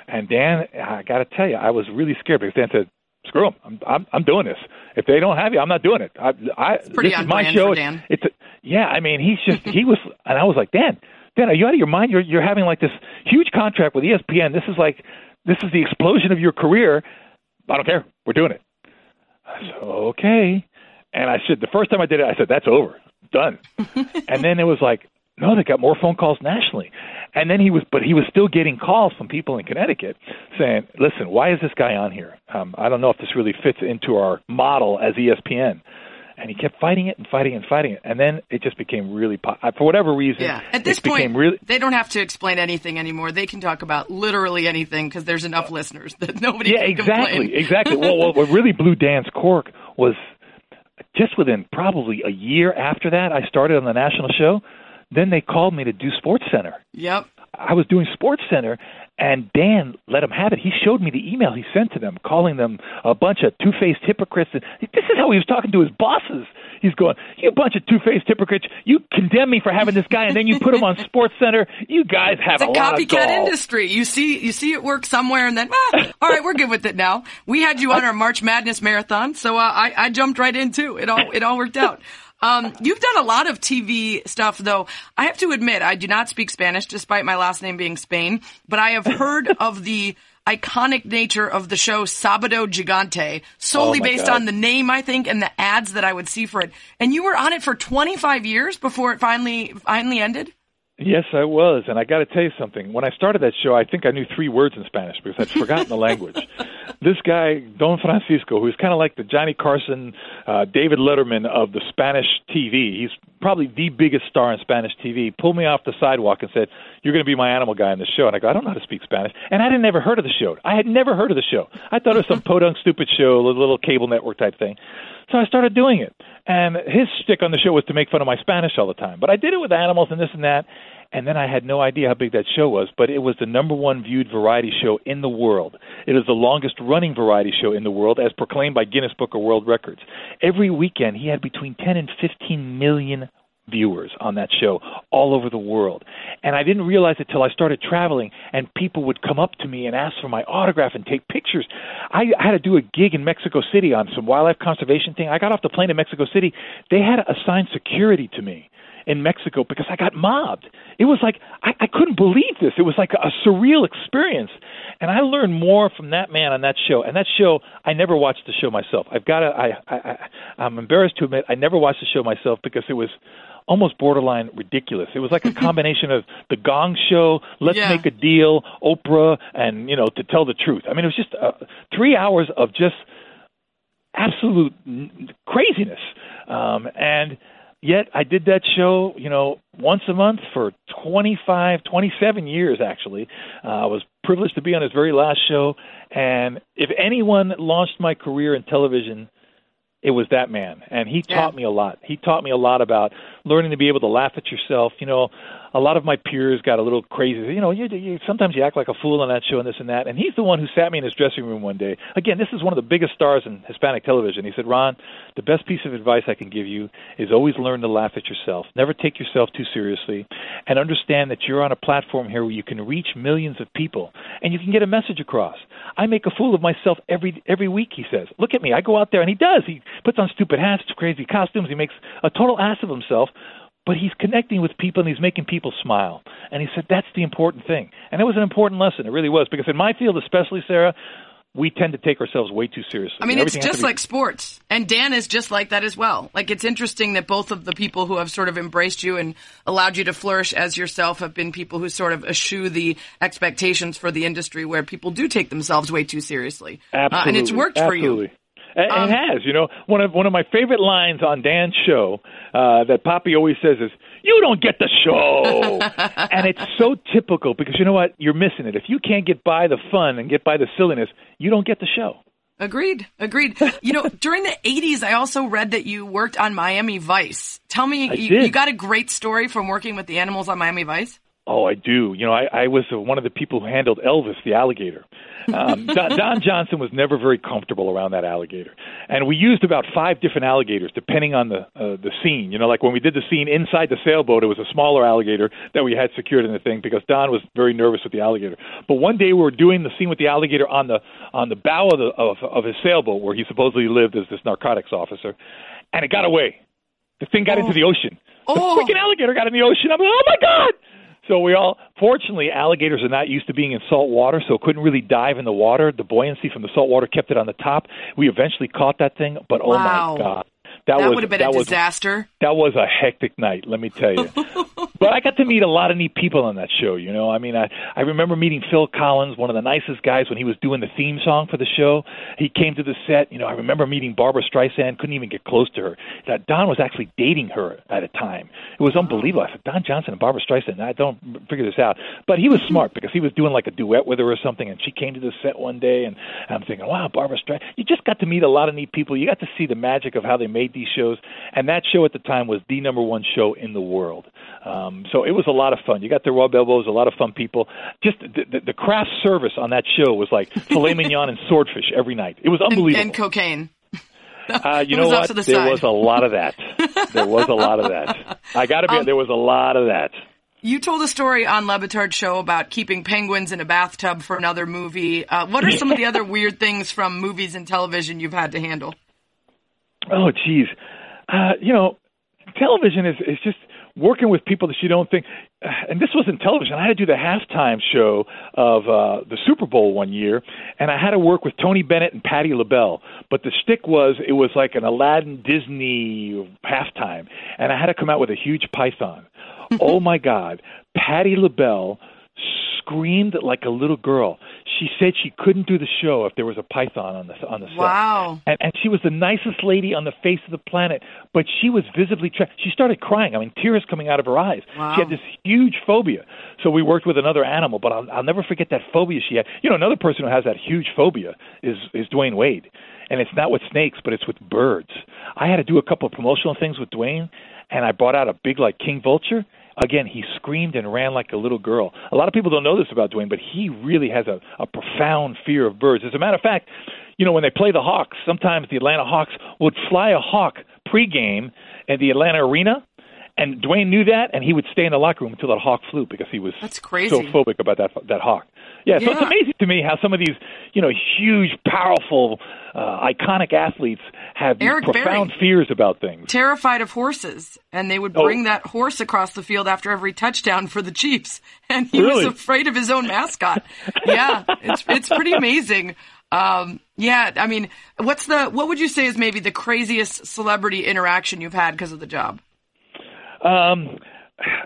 E: And Dan, I got to tell you, I was really scared because Dan said, "Screw them. I'm I'm, I'm doing this. If they don't have you, I'm not doing it. I, I
B: pretty
E: this is my show.
B: Dan.
E: It's a, yeah. I mean, he's just he was, *laughs* and I was like, Dan, Dan, are you out of your mind? You're you're having like this huge contract with ESPN. This is like this is the explosion of your career. I don't care. We're doing it. I said, okay. And I said, the first time I did it, I said, that's over done. *laughs* and then it was like, no, they got more phone calls nationally. And then he was, but he was still getting calls from people in Connecticut saying, listen, why is this guy on here? Um, I don't know if this really fits into our model as ESPN. And he kept fighting it and fighting it and fighting it, and then it just became really po- for whatever reason.
B: Yeah, at this
E: it
B: point,
E: became really.
B: they don't have to explain anything anymore. They can talk about literally anything because there's enough listeners that *laughs* nobody.
E: Yeah,
B: can
E: exactly,
B: complain.
E: exactly. *laughs* well, well, what really blew Dan's cork was just within probably a year after that, I started on the national show. Then they called me to do Sports Center.
B: Yep.
E: I was doing Sports Center, and Dan let him have it. He showed me the email he sent to them, calling them a bunch of two-faced hypocrites. And this is how he was talking to his bosses. He's going, "You bunch of two-faced hypocrites! You condemn me for having this guy, and then you put him on *laughs* Sports Center. You guys have
B: It's a
E: a lot of
B: copycat
E: gall."
B: industry. You see, you see it work somewhere, and then, ah, all right, we're good with it now. We had you on our March Madness marathon, so uh, I, I jumped right in too. It all, it all worked out. Um, you've done a lot of TV stuff, though. I have to admit, I do not speak Spanish, despite my last name being Spain. But I have *laughs* heard of the iconic nature of the show Sabado Gigante, solely
E: Oh,
B: based
E: God.
B: on the name, I think, and the ads that I would see for it. And you were on it for 25 years before it finally finally ended.
E: Yes, I was, and I got to tell you something. When I started that show, I think I knew three words in Spanish because I'd forgotten the language. *laughs* This guy, Don Francisco, who's kind of like the Johnny Carson, uh, David Letterman of the Spanish TV. He's probably the biggest star in Spanish TV. Pulled me off the sidewalk and said, "You're going to be my animal guy in the show." And I go, "I don't know how to speak Spanish," and I had never heard of the show. I had never heard of the show. I thought it was some *laughs* podunk stupid show, a little cable network type thing. So I started doing it. And his stick on the show was to make fun of my Spanish all the time. But I did it with animals and this and that. And then I had no idea how big that show was, but it was the number one viewed variety show in the world. It is the longest running variety show in the world, as proclaimed by Guinness Book of World Records. Every weekend, he had between 10 and 15 million viewers on that show all over the world. And I didn't realize it till I started traveling and people would come up to me and ask for my autograph and take pictures. I, had to do a gig in Mexico City on some wildlife conservation thing. I got off the plane in Mexico City. They had to assign security to me in Mexico because I got mobbed. It was like I, I couldn't believe this. It was like a surreal experience. And I learned more from that man on that show. And that show, I never watched the show myself. I've got to. I, I, I I'm embarrassed to admit I never watched the show myself because it was almost borderline ridiculous. It was like a *laughs* combination of the Gong Show, Let's
B: Yeah.
E: Make a Deal, Oprah, and you know, to tell the truth. I mean, it was just uh, three hours of just absolute craziness. Um, and yet I did that show, you know, once a month for 25, 27 years actually. Uh, I was privileged to be on his very last show. And if anyone launched my career in television, it was that man. And he taught me a lot. He taught me a lot about learning to be able to laugh at yourself. You know a lot of my peers got a little crazy. You know you, you sometimes you act like a fool on that show and this and that. And he's the one who sat me in his dressing room one day. Again this is one of the biggest stars in hispanic television. He said ron the best piece of advice i can give you is always learn to laugh at yourself. Never take yourself too seriously and understand that you're on a platform here where you can reach millions of people and you can get a message across. I make a fool of myself every every week he says. Look at me. I go out there and he does. He puts on stupid hats, crazy costumes. He makes a total ass of himself, but he's connecting with people and he's making people smile. And he said that's the important thing. And it was an important lesson. It really was because in my field, especially Sarah, we tend to take ourselves way too seriously.
B: I mean, it's
E: Everything
B: just
E: be-
B: like sports. And Dan is just like that as well. Like, it's interesting that both of the people who have sort of embraced you and allowed you to flourish as yourself have been people who sort of eschew the expectations for the industry where people do take themselves way too seriously. Uh,
E: Absolutely.
B: and it's worked for you.
E: And
B: Um,
E: it has, you know. One of one of my favorite lines on Dan's show uh, that Papi always says is, "You don't get the show," *laughs* and it's so typical because you know what? You're missing it. If you can't get by the fun and get by the silliness, you don't get the show.
B: Agreed. Agreed. You know, *laughs* during the 80s, I also read that you worked on Miami Vice. Tell me, you, you got a great story from working with the animals on Miami Vice?
E: Oh, I do. You know, I, I was uh, one of the people who handled Elvis the alligator. Um, *laughs* Don, Don Johnson was never very comfortable around that alligator, and we used about five different alligators depending on the uh, the scene. You know, like when we did the scene inside the sailboat, it was a smaller alligator that we had secured in the thing because Don was very nervous with the alligator. But one day we were doing the scene with the alligator on the on the bow of the of, of his sailboat where he supposedly lived as this narcotics officer, and it got away. The thing got into the ocean. The
B: Oh.
E: freaking alligator got in the ocean. I'm like, oh my god! So we all, fortunately, alligators are not used to being in salt water, so it couldn't really dive in the water. The buoyancy from the salt water kept it on the top. We eventually caught that thing, but oh my god,
B: That,
E: was
B: would have been a
E: was
B: disaster.
E: that was a hectic night, let me tell you. *laughs* but I got to meet a lot of neat people on that show. You know, I mean, I I remember meeting Phil Collins, one of the nicest guys, when he was doing the theme song for the show. He came to the set. You know, I remember meeting Barbra Streisand. Couldn't even get close to her. That Don was actually dating her at a time. It was unbelievable. I said, Don Johnson and Barbra Streisand. I don't figure this out. But he was smart because he was doing like a duet with her or something, and she came to the set one day, and I'm thinking, wow, Barbra Streisand. You just got to meet a lot of neat people. You got to see the magic of how they made shows, and that show at the time was the number one show in the world. Um, so it was a lot of fun. You got the rub elbows, a lot of fun people. Just the, the, the craft service on that show was like *laughs* filet mignon and swordfish every night. It was unbelievable.
B: and cocaine.
E: Uh, *laughs* you know what?
B: the
E: there
B: side.
E: was a lot of that. *laughs* There was a lot of that. I got to be.
B: Um,
E: there was a lot of that.
B: You told a story on Le Batard's show about keeping penguins in a bathtub for another movie. Uh, what are some of the other weird things from movies and television you've had to handle?
E: Oh, geez. Uh, you know, television is is just working with people that you don't think. Uh, and this wasn't television. I had to do the halftime show of uh, the Super Bowl one year, and I had to work with Tony Bennett and Patti LaBelle. But the stick was it was like an Aladdin Disney halftime, and I had to come out with a huge python. oh my God, Patti LaBelle screamed like a little girl. She said she couldn't do the show if there was a python on the on the set.
B: Wow.
E: And, and she was the nicest lady on the face of the planet, but she was visibly. Tra- she started crying. I mean, tears coming out of her eyes.
B: Wow.
E: She had this huge phobia. So we worked with another animal, but I'll, I'll never forget that phobia she had. You know, another person who has that huge phobia is is Dwyane Wade, and it's not with snakes, but it's with birds. I had to do a couple of promotional things with Dwyane, and I brought out a big like king vulture. Again, he screamed and ran like a little girl. A lot of people don't know this about Dwyane, but he really has a, a profound fear of birds. As a matter of fact, you know, when they play the Hawks, sometimes the Atlanta Hawks would fly a hawk pregame at the Atlanta arena, and Dwyane knew that, and he would stay in the locker room until that hawk flew because he was
B: That's crazy.
E: so phobic about that that hawk. Yeah, so it's amazing to me how some of these, you know, huge, powerful, uh, iconic athletes have profound
B: Berry.
E: fears about things.
B: Terrified of horses, and they would
E: Oh.
B: bring that horse across the field after every touchdown for the Chiefs, *laughs* and he was afraid of his own mascot. yeah, it's it's pretty amazing. Um, yeah, I mean, what's the what would you say is maybe the craziest celebrity interaction you've had because of the job?
E: Um,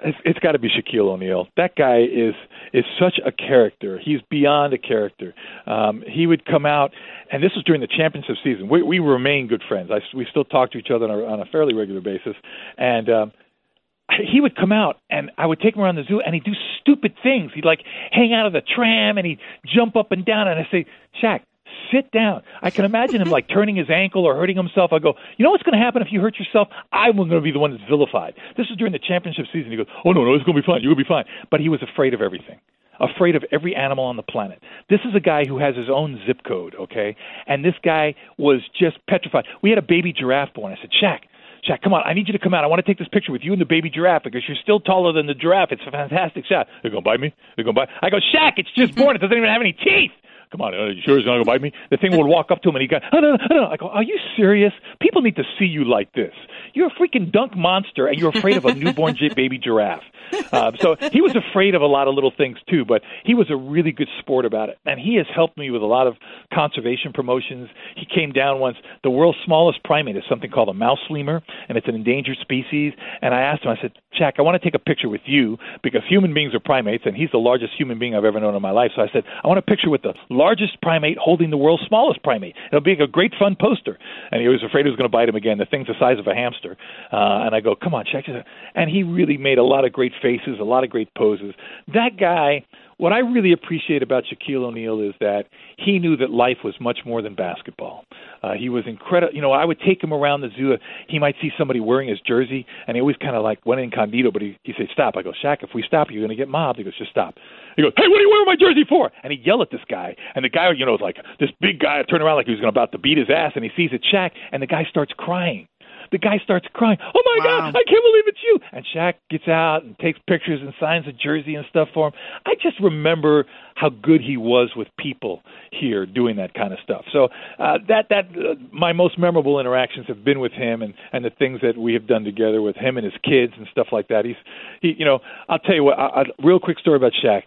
E: it's, it's got to be Shaquille O'Neal. That guy is is such a character. He's beyond a character. Um, he would come out, and this was during the championship season. We, we remain good friends. I, we still talk to each other on a, on a fairly regular basis, and. Um, he would come out and I would take him around the zoo and he'd do stupid things. He'd like hang out of the tram and he'd jump up and down and I'd say, Shaq, sit down. I can imagine him like turning his ankle or hurting himself. I go, you know what's going to happen if you hurt yourself? I'm going to be the one that's vilified. This is during the championship season. He goes, oh no, no, it's going to be fine. To be fine. But he was afraid of everything afraid of every animal on the planet. This is a guy who has his own zip code, okay? And this guy was just petrified. We had a baby giraffe born. I said, Shaq, Shaq, come on, I need you to come out. I want to take this picture with you and the baby giraffe because you're still taller than the giraffe. It's a fantastic shot. They're going to bite me? They're going to bite? I go, Shaq, it's just born. It doesn't even have any teeth. Come on, uh, you sure he's going to bite me? The thing would walk up to him and he go, oh, no, no, no. I go, are you serious? People need to see you like this. You're a freaking dunk monster and you're afraid of a newborn baby giraffe. Uh, so he was afraid of a lot of little things too, but he was a really good sport about it. And he has helped me with a lot of conservation promotions. He came down once. The world's smallest primate is something called a mouse lemur, and it's an endangered species. And I asked him, I said, Shaq, I want to take a picture with you because human beings are primates, and he's the largest human being I've ever known in my life. So I said, I want a picture with the largest primate holding the world's smallest primate. It'll be a great fun poster. And he was afraid he was going to bite him again. The thing's the size of a hamster. Uh, and I go, come on, check it out. And he really made a lot of great faces, a lot of great poses. That guy, what I really appreciate about Shaquille O'Neal is that he knew that life was much more than basketball. Uh, he was incredible. You know, I would take him around the zoo. He might see somebody wearing his jersey, and he always kind of like went incognito. But he he said, "Stop." I go, "Shaq, if we stop, you're going to get mobbed." He goes, "Just stop." He goes, "Hey, what are you wearing my jersey for?" And he yell at this guy, and the guy, you know, is like this big guy turned around like he was about to beat his ass, and he sees it Shaq, and the guy starts crying the guy starts crying. Oh my wow. God, I can't believe it's you! And Shaq gets out and takes pictures and signs a jersey and stuff for him. I just remember how good he was with people here doing that kind of stuff. So uh, that that uh, my most memorable interactions have been with him and and the things that we have done together with him and his kids and stuff like that. He's he you know I'll tell you what. A, a real quick story about Shaq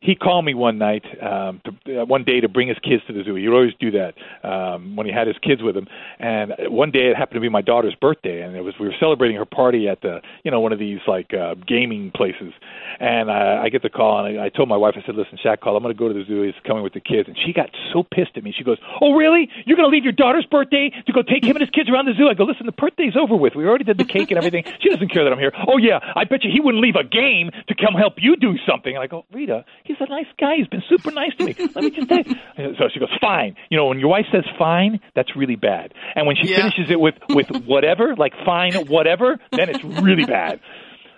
E: he called me one night, um, to, uh, one day to bring his kids to the zoo. He would always do that um, when he had his kids with him. And one day it happened to be my daughter's birthday, and it was we were celebrating her party at the you know one of these like uh, gaming places. And I, I get the call, and I, I told my wife, I said, "Listen, Shaq called. I'm going to go to the zoo. He's coming with the kids." And she got so pissed at me. She goes, "Oh, really? You're going to leave your daughter's birthday to go take him and his kids around the zoo?" I go, "Listen, the birthday's over with. We already did the cake and everything. She doesn't care that I'm here." Oh yeah, I bet you he wouldn't leave a game to come help you do something. And I go, Rita, he's a nice guy. He's been super nice to me. Let me just tell you. So she goes, fine. You know, when your wife says fine, that's really bad. And when she yeah. finishes it with with whatever, like fine, whatever, then it's really bad.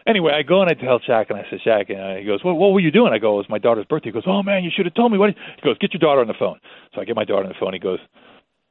E: Anyway, I go and I tell Shaq, and I said, Shaq, and he goes, well, what were you doing? I go, it was my daughter's birthday. He goes, oh man, you should have told me. What? He goes, get your daughter on the phone. So I get my daughter on the phone. He goes,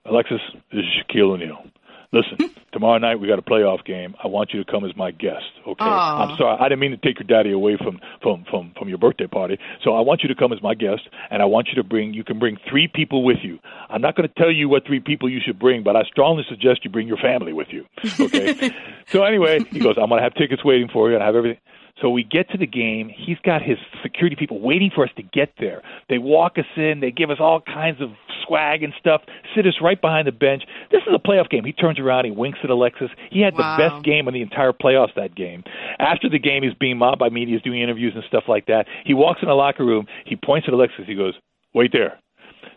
E: Alexis, this is Shaquille O'Neal listen, tomorrow night we got a playoff game. I want you to come as my guest. Okay,
B: Aww.
E: I'm sorry, I didn't mean to take your daddy away from from from from your birthday party. So I want you to come as my guest, and I want you to bring. You can bring three people with you. I'm not going to tell you what three people you should bring, but I strongly suggest you bring your family with you. Okay. *laughs* so anyway, he goes, I'm going to have tickets waiting for you, and I have everything. So we get to the game. He's got his security people waiting for us to get there. They walk us in. They give us all kinds of swag and stuff. Sit us right behind the bench. This is a playoff game. He turns around. He winks at Alexis. He had
B: wow.
E: the best game in the entire playoffs that game. After the game, he's being mobbed by media, he's doing interviews and stuff like that. He walks in the locker room. He points at Alexis. He goes, "Wait there."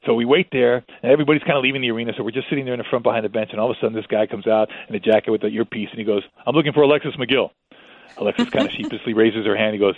E: So we wait there, and everybody's kind of leaving the arena. So we're just sitting there in the front behind the bench, and all of a sudden, this guy comes out in a jacket with the earpiece, and he goes, "I'm looking for Alexis Magill." Alexis kind of sheepishly raises her hand. He goes,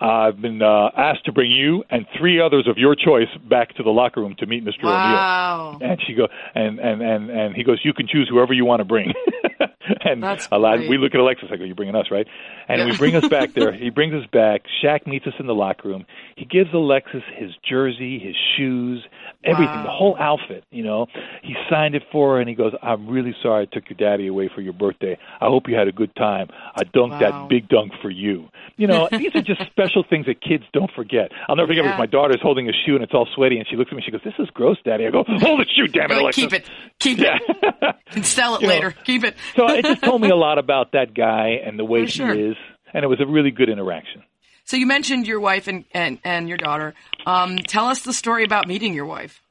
E: I've been uh, asked to bring you and three others of your choice back to the locker room to meet Mr.
B: Wow.
E: O'Neal. And she go and and and and he goes, you can choose whoever you want to bring. *laughs* and
B: That's
E: Alad, we look at Alexis. I go, you're bringing us, right? And
B: Yeah.
E: we bring us back there. *laughs* He brings us back. Shaq meets us in the locker room. He gives Alexis his jersey, his shoes, everything,
B: Wow.
E: the whole outfit. You know, he signed it for her, and he goes, "I'm really sorry I took your daddy away for your birthday. I hope you had a good time. I dunked
B: Wow.
E: that big dunk for you." You know, *laughs* these are just special things that kids don't forget. I'll never forget
B: Yeah.
E: because my daughter's holding a shoe and it's all sweaty, and she looks at me. She goes, "This is gross, Daddy." I go, "Hold the shoe, damn it, Alexis."
B: keep it. Keep
E: Yeah.
B: it. *laughs* And sell it
E: You know,
B: later. Keep it.
E: so it just told me a lot about that guy and the way
B: sure.
E: he is, and it was a really good interaction.
B: So you mentioned your wife and, and, and your daughter. Um, tell us the story about meeting your wife.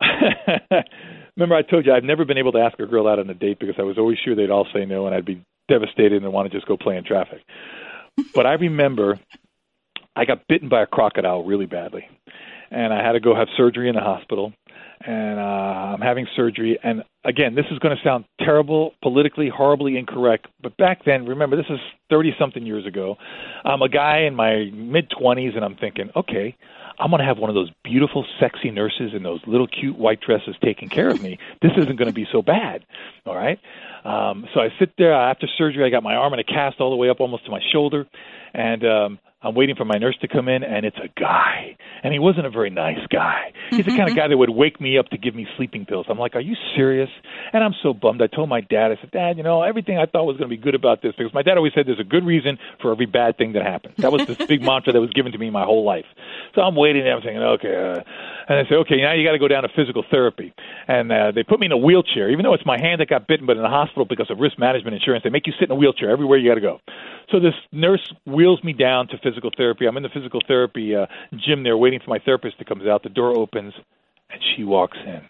B: *laughs*
E: Remember, I told you I've never been able to ask a girl out on a date because I was always sure they'd all say no, and I'd be devastated and want to just go play in traffic. *laughs* But I remember I got bitten by a crocodile really badly, and I had to go have surgery in the hospital. And uh, I'm having surgery, and again, this is going to sound terrible, politically horribly incorrect, but back then, remember, this is 30 something years ago. I'm a guy in my mid 20s, and I'm thinking, okay, I'm going to have one of those beautiful, sexy nurses in those little cute white dresses taking care of me. This isn't going to be so bad. All right. Um, so I sit there after surgery. I got my arm in a cast all the way up almost to my shoulder, and um, I'm waiting for my nurse to come in, and it's a guy, and he wasn't a very nice guy. He's the kind of guy that would wake me up to give me sleeping pills. I'm like, "Are you serious?" And I'm so bummed. I told my dad, I said, "Dad, you know everything I thought was going to be good about this because my dad always said there's a good reason for every bad thing that happens. That was this *laughs* big mantra that was given to me my whole life. So I'm waiting there. I'm thinking, okay, uh, and I say, okay, now you got to go down to physical therapy, and uh, they put me in a wheelchair, even though it's my hand that got bitten, but in the hospital because of risk management insurance, they make you sit in a wheelchair everywhere you got to go. So this nurse wheels me down to physical therapy. I'm in the physical therapy uh, gym there, waiting for my therapist to come out. The door opens, and she walks in.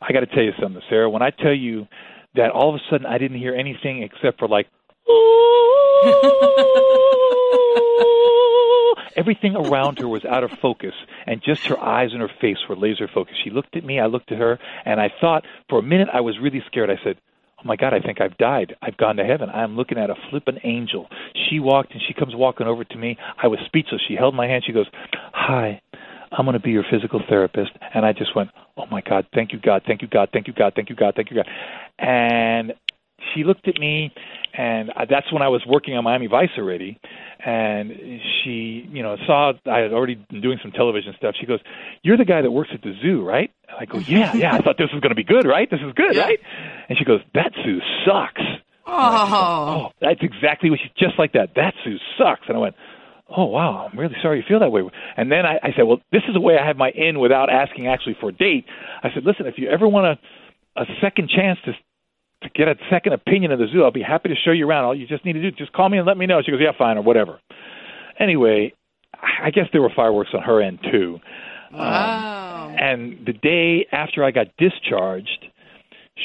E: I got to tell you something, Sarah. When I tell you that all of a sudden I didn't hear anything except for like, everything around her was out of focus, and just her eyes and her face were laser focused. She looked at me, I looked at her, and I thought for a minute I was really scared. I said, my God, I think I've died. I've gone to heaven. I'm looking at a flippin' angel. She walked and she comes walking over to me. I was speechless. She held my hand. She goes, Hi, I'm going to be your physical therapist. And I just went, Oh my God, thank you, God, thank you, God, thank you, God, thank you, God, thank you, God. And she looked at me, and that's when I was working on Miami Vice already. And she, you know, saw I had already been doing some television stuff. She goes, "You're the guy that works at the zoo, right?" And I go, *laughs* "Yeah, yeah. I thought this was going to be good, right? This is good,
B: Yeah.
E: right?" And she goes, "That zoo sucks."
B: Oh,
E: Oh, that's exactly what she just like that. That zoo sucks. And I went, Oh wow, I'm really sorry you feel that way. And then I, I said, Well, this is the way I have my in without asking actually for a date. I said, Listen, if you ever want a a second chance to to get a second opinion of the zoo, I'll be happy to show you around. All you just need to do is just call me and let me know. She goes, Yeah, fine, or whatever. Anyway, I guess there were fireworks on her end too.
B: Um, wow.
E: And the day after I got discharged,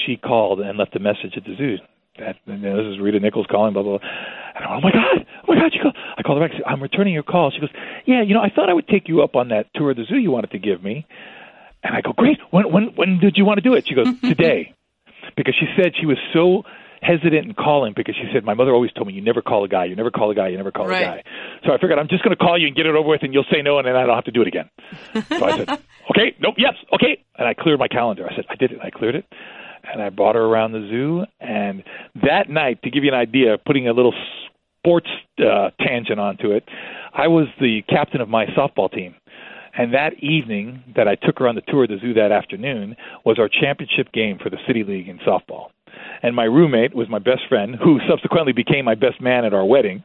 E: she called and left a message at the zoo. That and this is Rita Nichols calling, blah blah. blah. And I'm, oh my god, oh my god! She called. I called her back. Said, I'm returning your call. She goes, yeah, you know, I thought I would take you up on that tour of the zoo you wanted to give me. And I go, great. When when when did you want to do it? She goes, *laughs* today, because she said she was so hesitant in calling because she said my mother always told me you never call a guy, you never call a guy, you never call
B: Right.
E: a guy. So I figured I'm just going to call you and get it over with, and you'll say no, and then I don't have to do it again. So I said, *laughs* okay, nope, yes, okay, and I cleared my calendar. I said I did it. I cleared it, and I brought her around the zoo. And that night, to give you an idea, putting a little sports uh, tangent onto it, I was the captain of my softball team. And that evening that I took her on the tour of the zoo that afternoon was our championship game for the City League in softball. And my roommate was my best friend, who subsequently became my best man at our wedding,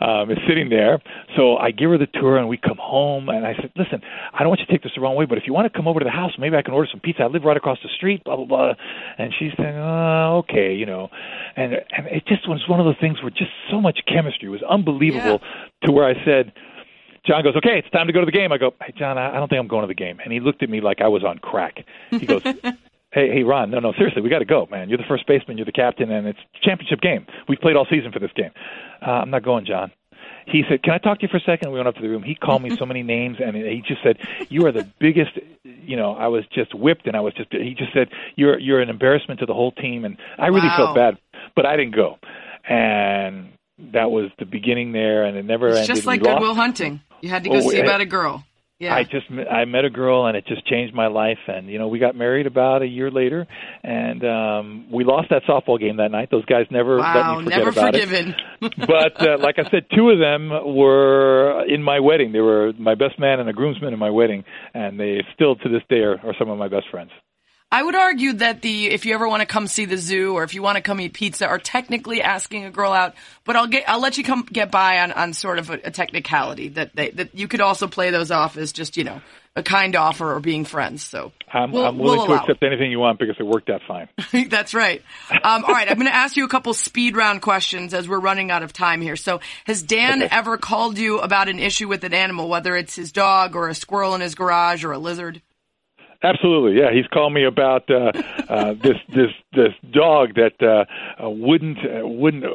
E: um, is sitting there. So I give her the tour, and we come home. And I said, "Listen, I don't want you to take this the wrong way, but if you want to come over to the house, maybe I can order some pizza. I live right across the street." Blah blah blah. And she's said, "Oh, okay, you know." And and it just was one of those things where just so much chemistry it was unbelievable to where I said. John goes, okay, it's time to go to the game. I go, hey, John, I I don't think I'm going to the game. And he looked at me like I was on crack. He goes, *laughs* hey, hey, Ron, no, no, seriously, we got to go, man. You're the first baseman, you're the captain, and it's a championship game. We've played all season for this game. Uh, I'm not going, John. He said, "Can I talk to you for a second? We went up to the room. He called me so many names, and he just said, "You are the biggest." You know, I was just whipped, and I was just. He just said, "You're you're an embarrassment to the whole team," and I really
B: Wow.
E: felt bad, but I didn't go, and that was the beginning there, and it never
B: It's
E: ended.
B: just like.
E: Good
B: Will Hunting. You had to go
E: Oh,
B: see
E: eh,
B: about a girl. Yeah.
E: I just I met a girl and it just changed my life and you know we got married about a year later and um we lost that softball game that night those guys never
B: wow,
E: let me forget
B: never
E: about
B: forgiven.
E: it *laughs* but uh, like I said two of them were in my wedding they were my best man and a groomsman in my wedding and they still to this day are, are some of my best friends
B: I would argue that the if you ever want to come see the zoo or if you want to come eat pizza are technically asking a girl out, but I'll get I'll let you come get by on, on sort of a, a technicality that they that you could also play those off as just you know a kind offer or being friends. So
E: I'm,
B: we'll,
E: I'm willing
B: we'll
E: to accept anything you want because it worked out fine. *laughs*
B: That's right. Um, all right, I'm going to ask you a couple speed round questions as we're running out of time here. So has Dan
E: Okay.
B: ever called you about an issue with an animal, whether it's his dog or a squirrel in his garage or a lizard?
E: Absolutely, yeah. He's called me about uh, uh, this this this dog that uh, uh, wouldn't uh, wouldn't uh,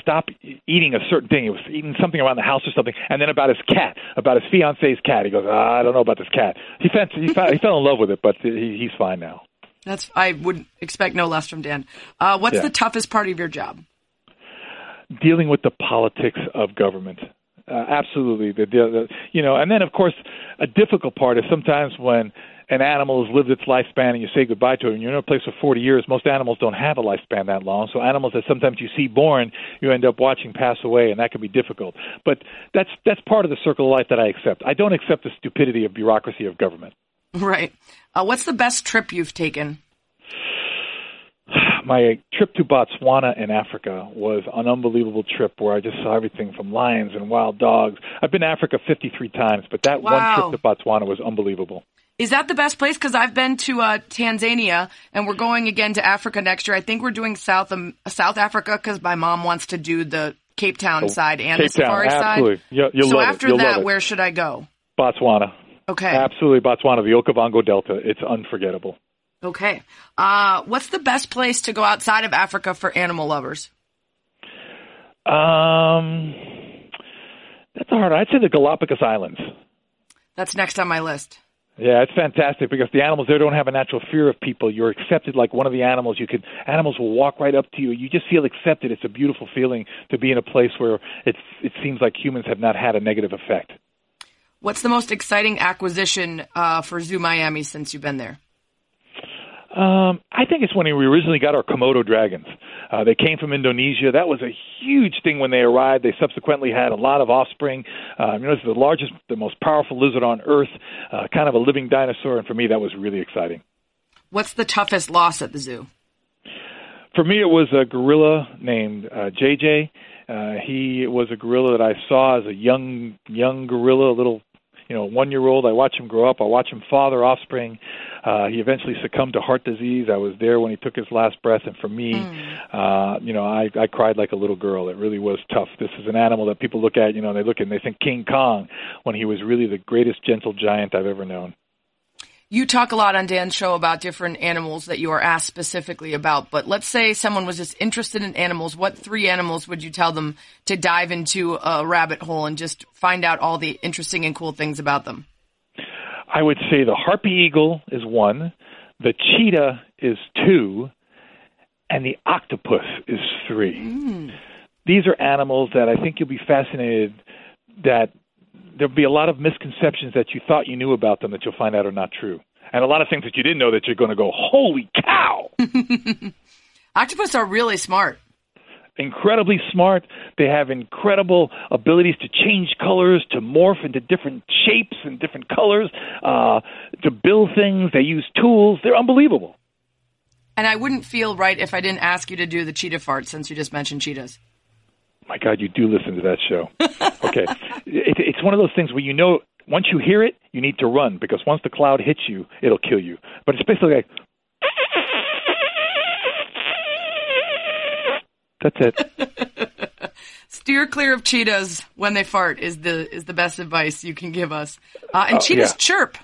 E: stop eating a certain thing. He was eating something around the house or something, and then about his cat, about his fiance's cat. He goes, ah, I don't know about this cat. He fell he fell, he fell in love with it, but he, he's fine now.
B: That's I would expect no less from Dan. Uh, what's
E: Yeah.
B: the toughest part of your job?
E: dealing with the politics of government. Uh, absolutely, the, the, the you know, and then of course, a difficult part is sometimes when an animal has lived its lifespan and you say goodbye to it, and you're in a place for 40 years. Most animals don't have a lifespan that long, so animals that sometimes you see born, you end up watching pass away, and that can be difficult. But that's that's part of the circle of life that I accept. I don't accept the stupidity of bureaucracy of government.
B: Right. Uh, what's the best trip you've taken? *sighs*
E: my trip to Botswana in Africa was an unbelievable trip where I just saw everything from lions and wild dogs. I've been to Africa 53 times, but that
B: Wow.
E: one trip to Botswana was unbelievable.
B: Is that the best place? Because I've been to uh, Tanzania, and we're going again to Africa next year. I think we're doing South um, South Africa because my mom wants to do the Cape Town side and
E: Oh, Cape
B: the safari
E: Town, absolutely.
B: side.
E: You- you'll
B: so after that, where should I go?
E: Botswana.
B: Okay.
E: Absolutely, Botswana, the Okavango Delta. It's unforgettable.
B: Okay. Uh, what's the best place to go outside of Africa for animal lovers?
E: Um, that's hard. I'd say the Galapagos Islands.
B: That's next on my list.
E: Yeah, it's fantastic because the animals there don't have a natural fear of people. You're accepted like one of the animals. You can animals will walk right up to you. You just feel accepted. It's a beautiful feeling to be in a place where it's it seems like humans have not had a negative effect.
B: What's the most exciting acquisition uh, for Zoo Miami since you've been there?
E: Um, I think it's when we originally got our Komodo dragons. Uh, they came from Indonesia. That was a huge thing when they arrived. They subsequently had a lot of offspring. Uh, you know, it's the largest, the most powerful lizard on Earth, uh, kind of a living dinosaur, and for me, that was really exciting.
B: What's the toughest loss at the zoo?
E: For me, it was a gorilla named uh, JJ. Uh, he was a gorilla that I saw as a young young gorilla, a little you know one year old. I watched him grow up. I watched him father offspring. Uh, he eventually succumbed to heart disease. I was there when he took his last breath, and for me, uh, you know, I, I cried like a little girl. It really was tough. This is an animal that people look at, you know, and they look and they think King Kong when he was really the greatest gentle giant I've ever known.
B: You talk a lot on Dan's show about different animals that you are asked specifically about, but let's say someone was just interested in animals. What three animals would you tell them to dive into a rabbit hole and just find out all the interesting and cool things about them?
E: I would say the harpy eagle is one, the cheetah is two, and the octopus is three. Hmm. These are animals that I think you'll be fascinated that there'll be a lot of misconceptions that you thought you knew about them that you'll find out are not true. And a lot of things that you didn't know that you're going to go, holy cow! *laughs*
B: Octopus are really smart.
E: incredibly smart. They have incredible abilities to change colors, to morph into different shapes and different colors, uh, to build things. They use tools. They're unbelievable.
B: And I wouldn't feel right if I didn't ask you to do the cheetah fart since you just mentioned cheetahs.
E: My God, you do listen to that show. Okay, it, it's one of those things where you know once you hear it, you need to run because once the cloud hits you, it'll kill you. But it's basically like. That's it. *laughs*
B: Steer clear of cheetahs when they fart is the is the best advice you can give us. Uh, and cheetahs
E: yeah.
B: chirp.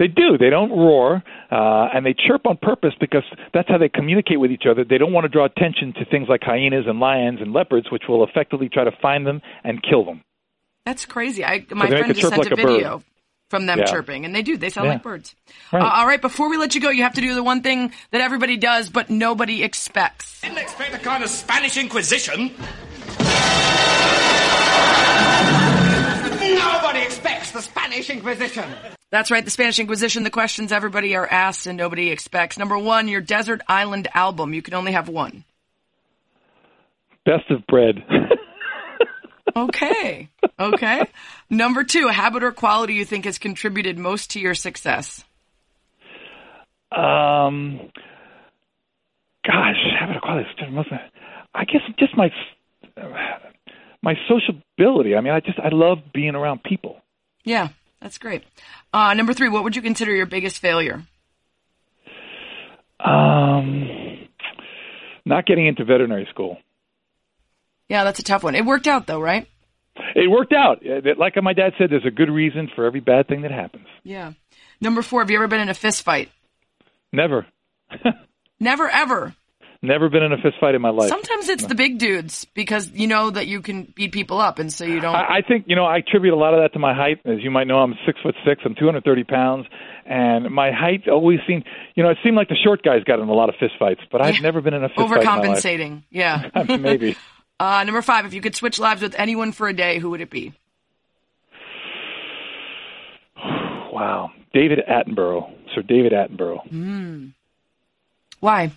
E: They do. They don't roar, uh, and they chirp on purpose because that's how they communicate with each other. They don't want to draw attention to things like hyenas and lions and leopards, which will effectively try to find them and kill them.
B: That's crazy. I my
E: they make
B: friend just sent
E: like
B: a
E: a
B: video from them
E: Yeah.
B: chirping, and they do. They sound
E: Yeah.
B: like birds.
E: Right.
B: Uh, all right, before we let you go, you have to do the one thing that everybody does, but nobody expects.
F: Didn't expect a kind of Spanish Inquisition. Nobody the Spanish Inquisition.
B: That's right, the Spanish Inquisition. The questions everybody are asked and nobody expects. Number one, your desert island album. You can only have one.
E: Best of bread. *laughs*
B: Okay. Okay. Number two, a habit or quality you think has contributed most to your success.
E: um, gosh, habit or quality. I guess just my my sociability. I mean, I just I love being around people.
B: Yeah, that's great. Uh, number three, what would you consider your biggest failure?
E: Um, not getting into veterinary school.
B: Yeah, that's a tough one. It worked out though, right?
E: it worked out. Like my dad said, there's a good reason for every bad thing that happens.
B: Yeah. Number four, have you ever been in a fist fight?
E: Never, *laughs*
B: Never ever.
E: Never been in a fist fight in my life.
B: Sometimes it's the big dudes because you know that you can beat people up, and so you don't.
E: I, I think you know I attribute a lot of that to my height. As you might know, I'm six foot six. I'm 230 pounds, and my height always seemed, you know, it seemed like the short guys got in a lot of fist fights. But I've
B: Yeah.
E: never been in a fist fight in my life.
B: Overcompensating. Yeah. *laughs*
E: Maybe. *laughs*
B: Uh, number five, if you could switch lives with anyone for a day, who would it be? *sighs*
E: Wow, David Attenborough, Sir David Attenborough. Mm.
B: Why?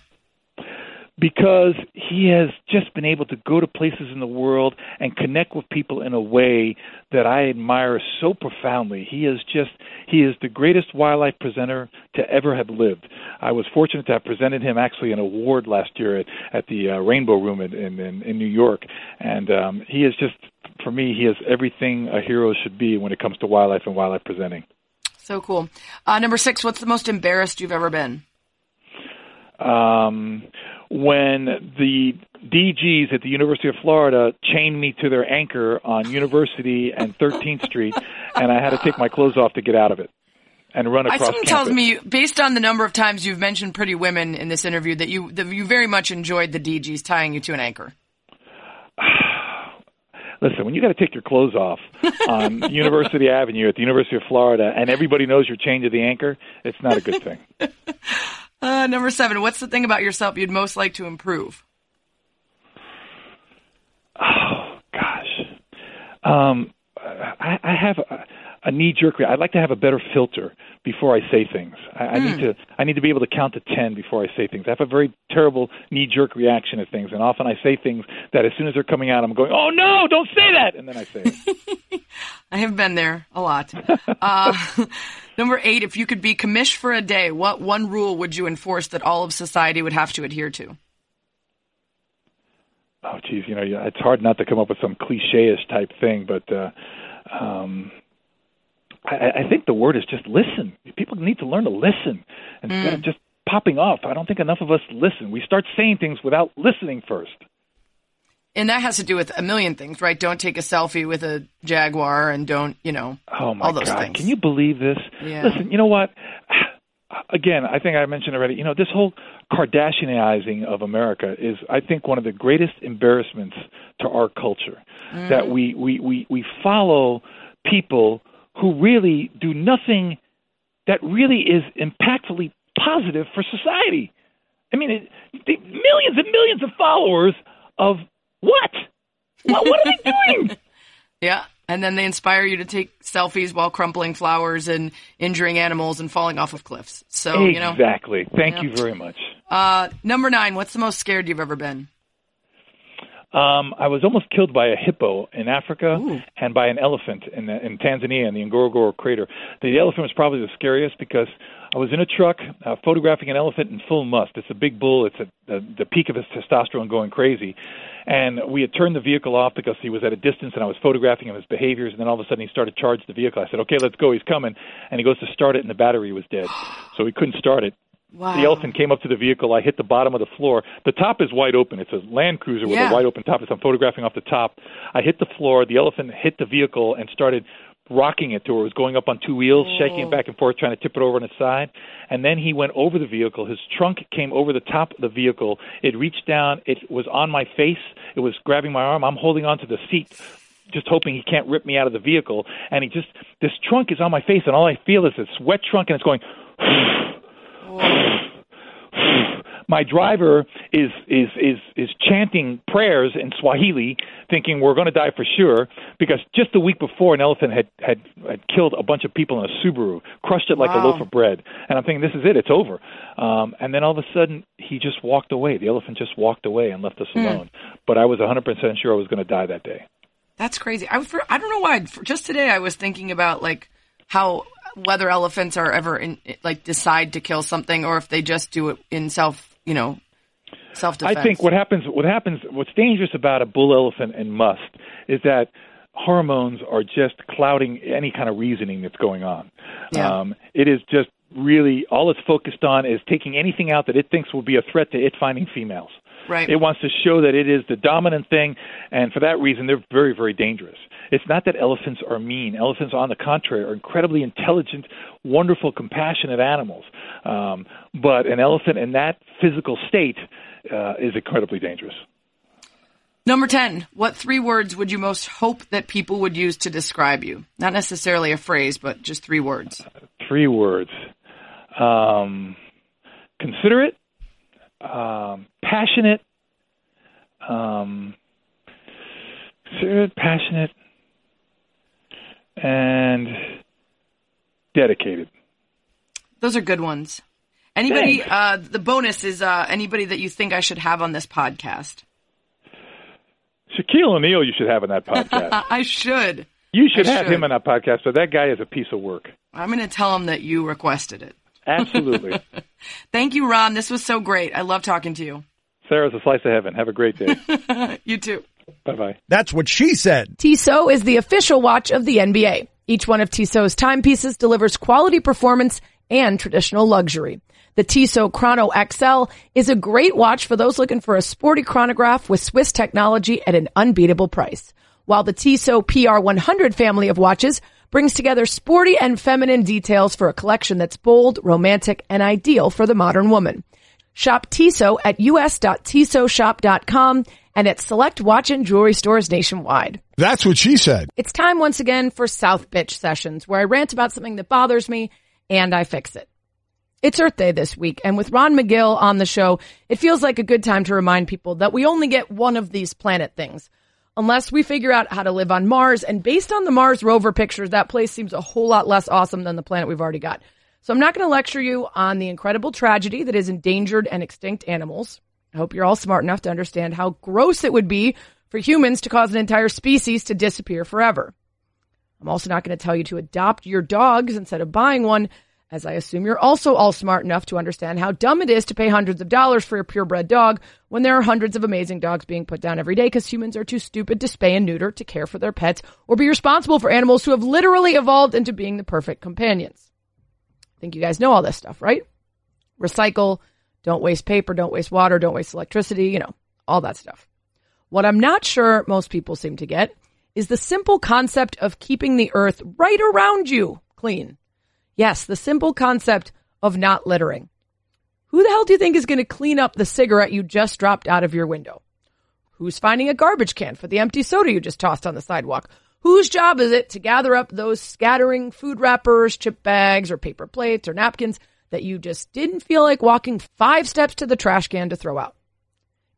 E: Because he has just been able to go to places in the world and connect with people in a way that I admire so profoundly. He is just he is the greatest wildlife presenter to ever have lived. I was fortunate to have presented him actually an award last year at, at the uh, Rainbow Room in, in, in, in New York, and um, he is just for me he is everything a hero should be when it comes to wildlife and wildlife presenting.
B: So cool. Uh, number six, what's the most embarrassed you've ever been?
E: um, when the DGs at the University of Florida chained me to their anchor on University and 13th Street, and I had to take my clothes off to get out of it and run
B: I,
E: across
B: something tells me, based on the number of times you've mentioned pretty women in this interview, that you that you very much enjoyed the DGs tying you to an anchor. *sighs*
E: Listen, when you got to take your clothes off on *laughs* University Avenue at the University of Florida, and everybody knows you're chained to the anchor, it's not a good thing. *laughs*
B: Uh, number seven, what's the thing about yourself you'd most like to improve?
E: Oh gosh, um, I, I have a, a knee-jerk. I'd like to have a better filter before I say things. I, I need to. I need to be able to count to ten before I say things. I have a very terrible knee-jerk reaction to things, and often I say things that as soon as they're coming out, I'm going, "Oh no, don't say that," and then I say it. *laughs*
B: I have been there a lot. Uh, *laughs* number eight, if you could be commish for a day, what one rule would you enforce that all of society would have to adhere to?
E: oh, geez, you know, it's hard not to come up with some cliche-ish type thing, but. uh um I, I think the word is just listen. People need to learn to listen instead of just popping off. I don't think enough of us listen. We start saying things without listening first.
B: And that has to do with a million things, right? Don't take a selfie with a jaguar and don't, you know,
E: Oh my
B: all those
E: God!
B: things.
E: Can you believe this?
B: Yeah.
E: Listen, you know what? *sighs* Again, I think I mentioned already. You know, this whole Kardashianizing of America is, I think, one of the greatest embarrassments to our culture.
B: Mm.
E: That we we we we follow people who really do nothing that really is impactfully positive for society. I mean, it, the millions and millions of followers of what? What, what are they *laughs* doing?
B: Yeah. And then they inspire you to take selfies while crumpling flowers and injuring animals and falling off of cliffs. So, you know,
E: exactly. Thank
B: Yeah.
E: you very much.
B: uh, number nine, what's the most scared you've ever been?
E: Um, I was almost killed by a hippo in Africa and by an elephant in, in Tanzania in the Ngorongoro crater. The elephant was probably the scariest because I was in a truck uh, photographing an elephant in full musth. It's a big bull. It's at the, the peak of his testosterone going crazy. And we had turned the vehicle off because he was at a distance and I was photographing him, his behaviors. And then all of a sudden he started to charge the vehicle. I said, okay, let's go. He's coming. And he goes to start it and the battery was dead. So he couldn't start it.
B: Wow.
E: The elephant came up to the vehicle. I hit the bottom of the floor. The top is wide open. It's a Land Cruiser with
B: Yeah.
E: a wide open top. As I'm photographing off the top, I hit the floor. The elephant hit the vehicle and started rocking it to where it was going up on two wheels, shaking it oh. back and forth, trying to tip it over on its side. And then he went over the vehicle. His trunk came over the top of the vehicle. It reached down. It was on my face. It was grabbing my arm. I'm holding onto the seat just hoping he can't rip me out of the vehicle. And he just, this trunk is on my face, and all I feel is this wet trunk, and it's going. *sighs* *sighs* My driver is is is is chanting prayers in Swahili, thinking we're going to die for sure. Because just the week before, an elephant had had, had killed a bunch of people in a Subaru, crushed it like a loaf of bread. And I'm thinking, this is it, it's over. Um, and then all of a sudden, he just walked away. The elephant just walked away and left us alone. But I was 100% sure I was going to die that day.
B: That's crazy. I, for, I don't know why. Just today, I was thinking about like how whether elephants are ever in, like decide to kill something or if they just do it in self, you know, self defense.
E: I think what happens, what happens, what's dangerous about a bull elephant and musth is that hormones are just clouding any kind of reasoning that's going on.
B: Yeah.
E: Um, it is just really all it's focused on is taking anything out that it thinks will be a threat to it finding females.
B: Right.
E: It wants to show that it is the dominant thing, and for that reason, they're very, very dangerous. It's not that elephants are mean. Elephants, on the contrary, are incredibly intelligent, wonderful, compassionate animals. Um, but an elephant in that physical state uh, is incredibly dangerous.
B: Number 10, what three words would you most hope that people would use to describe you? Not necessarily a phrase, but just three words.
E: Three words. Um, considerate, um, passionate, um, passionate, and dedicated.
B: Those are good ones. Anybody, uh, the bonus is, uh, anybody that you think I should have on this podcast.
E: Shaquille O'Neal, you should have on that *laughs* podcast.
B: I should.
E: You should
B: I
E: have
B: should.
E: him on that podcast, but that guy is a piece of work.
B: I'm going to tell him that you requested it.
E: Absolutely. *laughs*
B: Thank you, Ron. This was so great. I love talking to you.
E: Sarah's a slice of heaven. Have a great day. *laughs*
B: You too.
E: bye bye.
A: That's what she said.
D: Tissot is the official watch of the NBA. Each one of Tissot's timepieces delivers quality performance and traditional luxury. The Tissot Chrono XL is a great watch for those looking for a sporty chronograph with Swiss technology at an unbeatable price. While the Tissot PR100 family of watches brings together sporty and feminine details for a collection that's bold, romantic, and ideal for the modern woman. Shop Tissot at us.tissotshop.com and at select watch and jewelry stores nationwide.
A: That's what she said.
D: It's time once again for South Bitch Sessions, where I rant about something that bothers me and I fix it. It's Earth Day this week, and with Ron Magill on the show, it feels like a good time to remind people that we only get one of these planet things. Unless we figure out how to live on Mars, and based on the Mars rover pictures, that place seems a whole lot less awesome than the planet we've already got. So I'm not going to lecture you on the incredible tragedy that is endangered and extinct animals. I hope you're all smart enough to understand how gross it would be for humans to cause an entire species to disappear forever. I'm also not going to tell you to adopt your dogs instead of buying one, as I assume you're also all smart enough to understand how dumb it is to pay hundreds of dollars for a purebred dog when there are hundreds of amazing dogs being put down every day because humans are too stupid to spay and neuter to care for their pets or be responsible for animals who have literally evolved into being the perfect companions. I think you guys know all this stuff, right? Recycle, don't waste paper, don't waste water, don't waste electricity, you know, all that stuff. What I'm not sure most people seem to get is the simple concept of keeping the earth right around you clean. Yes, the simple concept of not littering. Who the hell do you think is going to clean up the cigarette you just dropped out of your window? Who's finding a garbage can for the empty soda you just tossed on the sidewalk? Whose job is it to gather up those scattering food wrappers, chip bags, or paper plates or napkins that you just didn't feel like walking five steps to the trash can to throw out?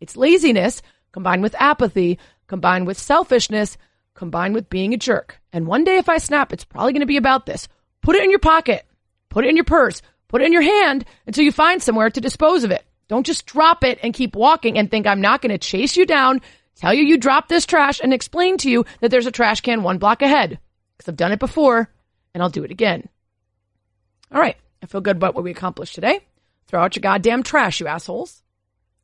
D: It's laziness combined with apathy, combined with selfishness, combined with being a jerk. And one day if I snap, it's probably going to be about this. Put it in your pocket. Put it in your purse. Put it in your hand until you find somewhere to dispose of it. Don't just drop it and keep walking and think I'm not going to chase you down, tell you you dropped this trash and explain to you that there's a trash can one block ahead. Because I've done it before and I'll do it again. All right. I feel good about what we accomplished today. Throw out your goddamn trash, you assholes.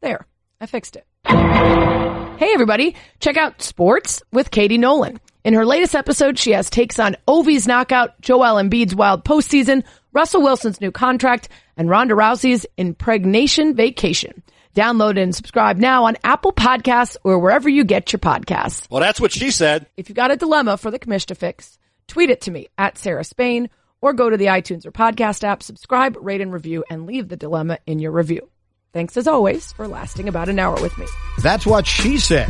D: There. I fixed it. Hey everybody, check out Sports with Katie Nolan. In her latest episode, she has takes on Ovi's knockout, Joel Embiid's wild postseason, Russell Wilson's new contract, and Ronda Rousey's impregnation vacation. Download and subscribe now on Apple Podcasts or wherever you get your podcasts.
C: Well, that's what she said.
D: If you've got a dilemma for the commish to fix, tweet it to me at Sarah Spain or go to the iTunes or podcast app, subscribe, rate and review, and leave the dilemma in your review. Thanks as always for lasting about an hour with me.
A: That's what she said.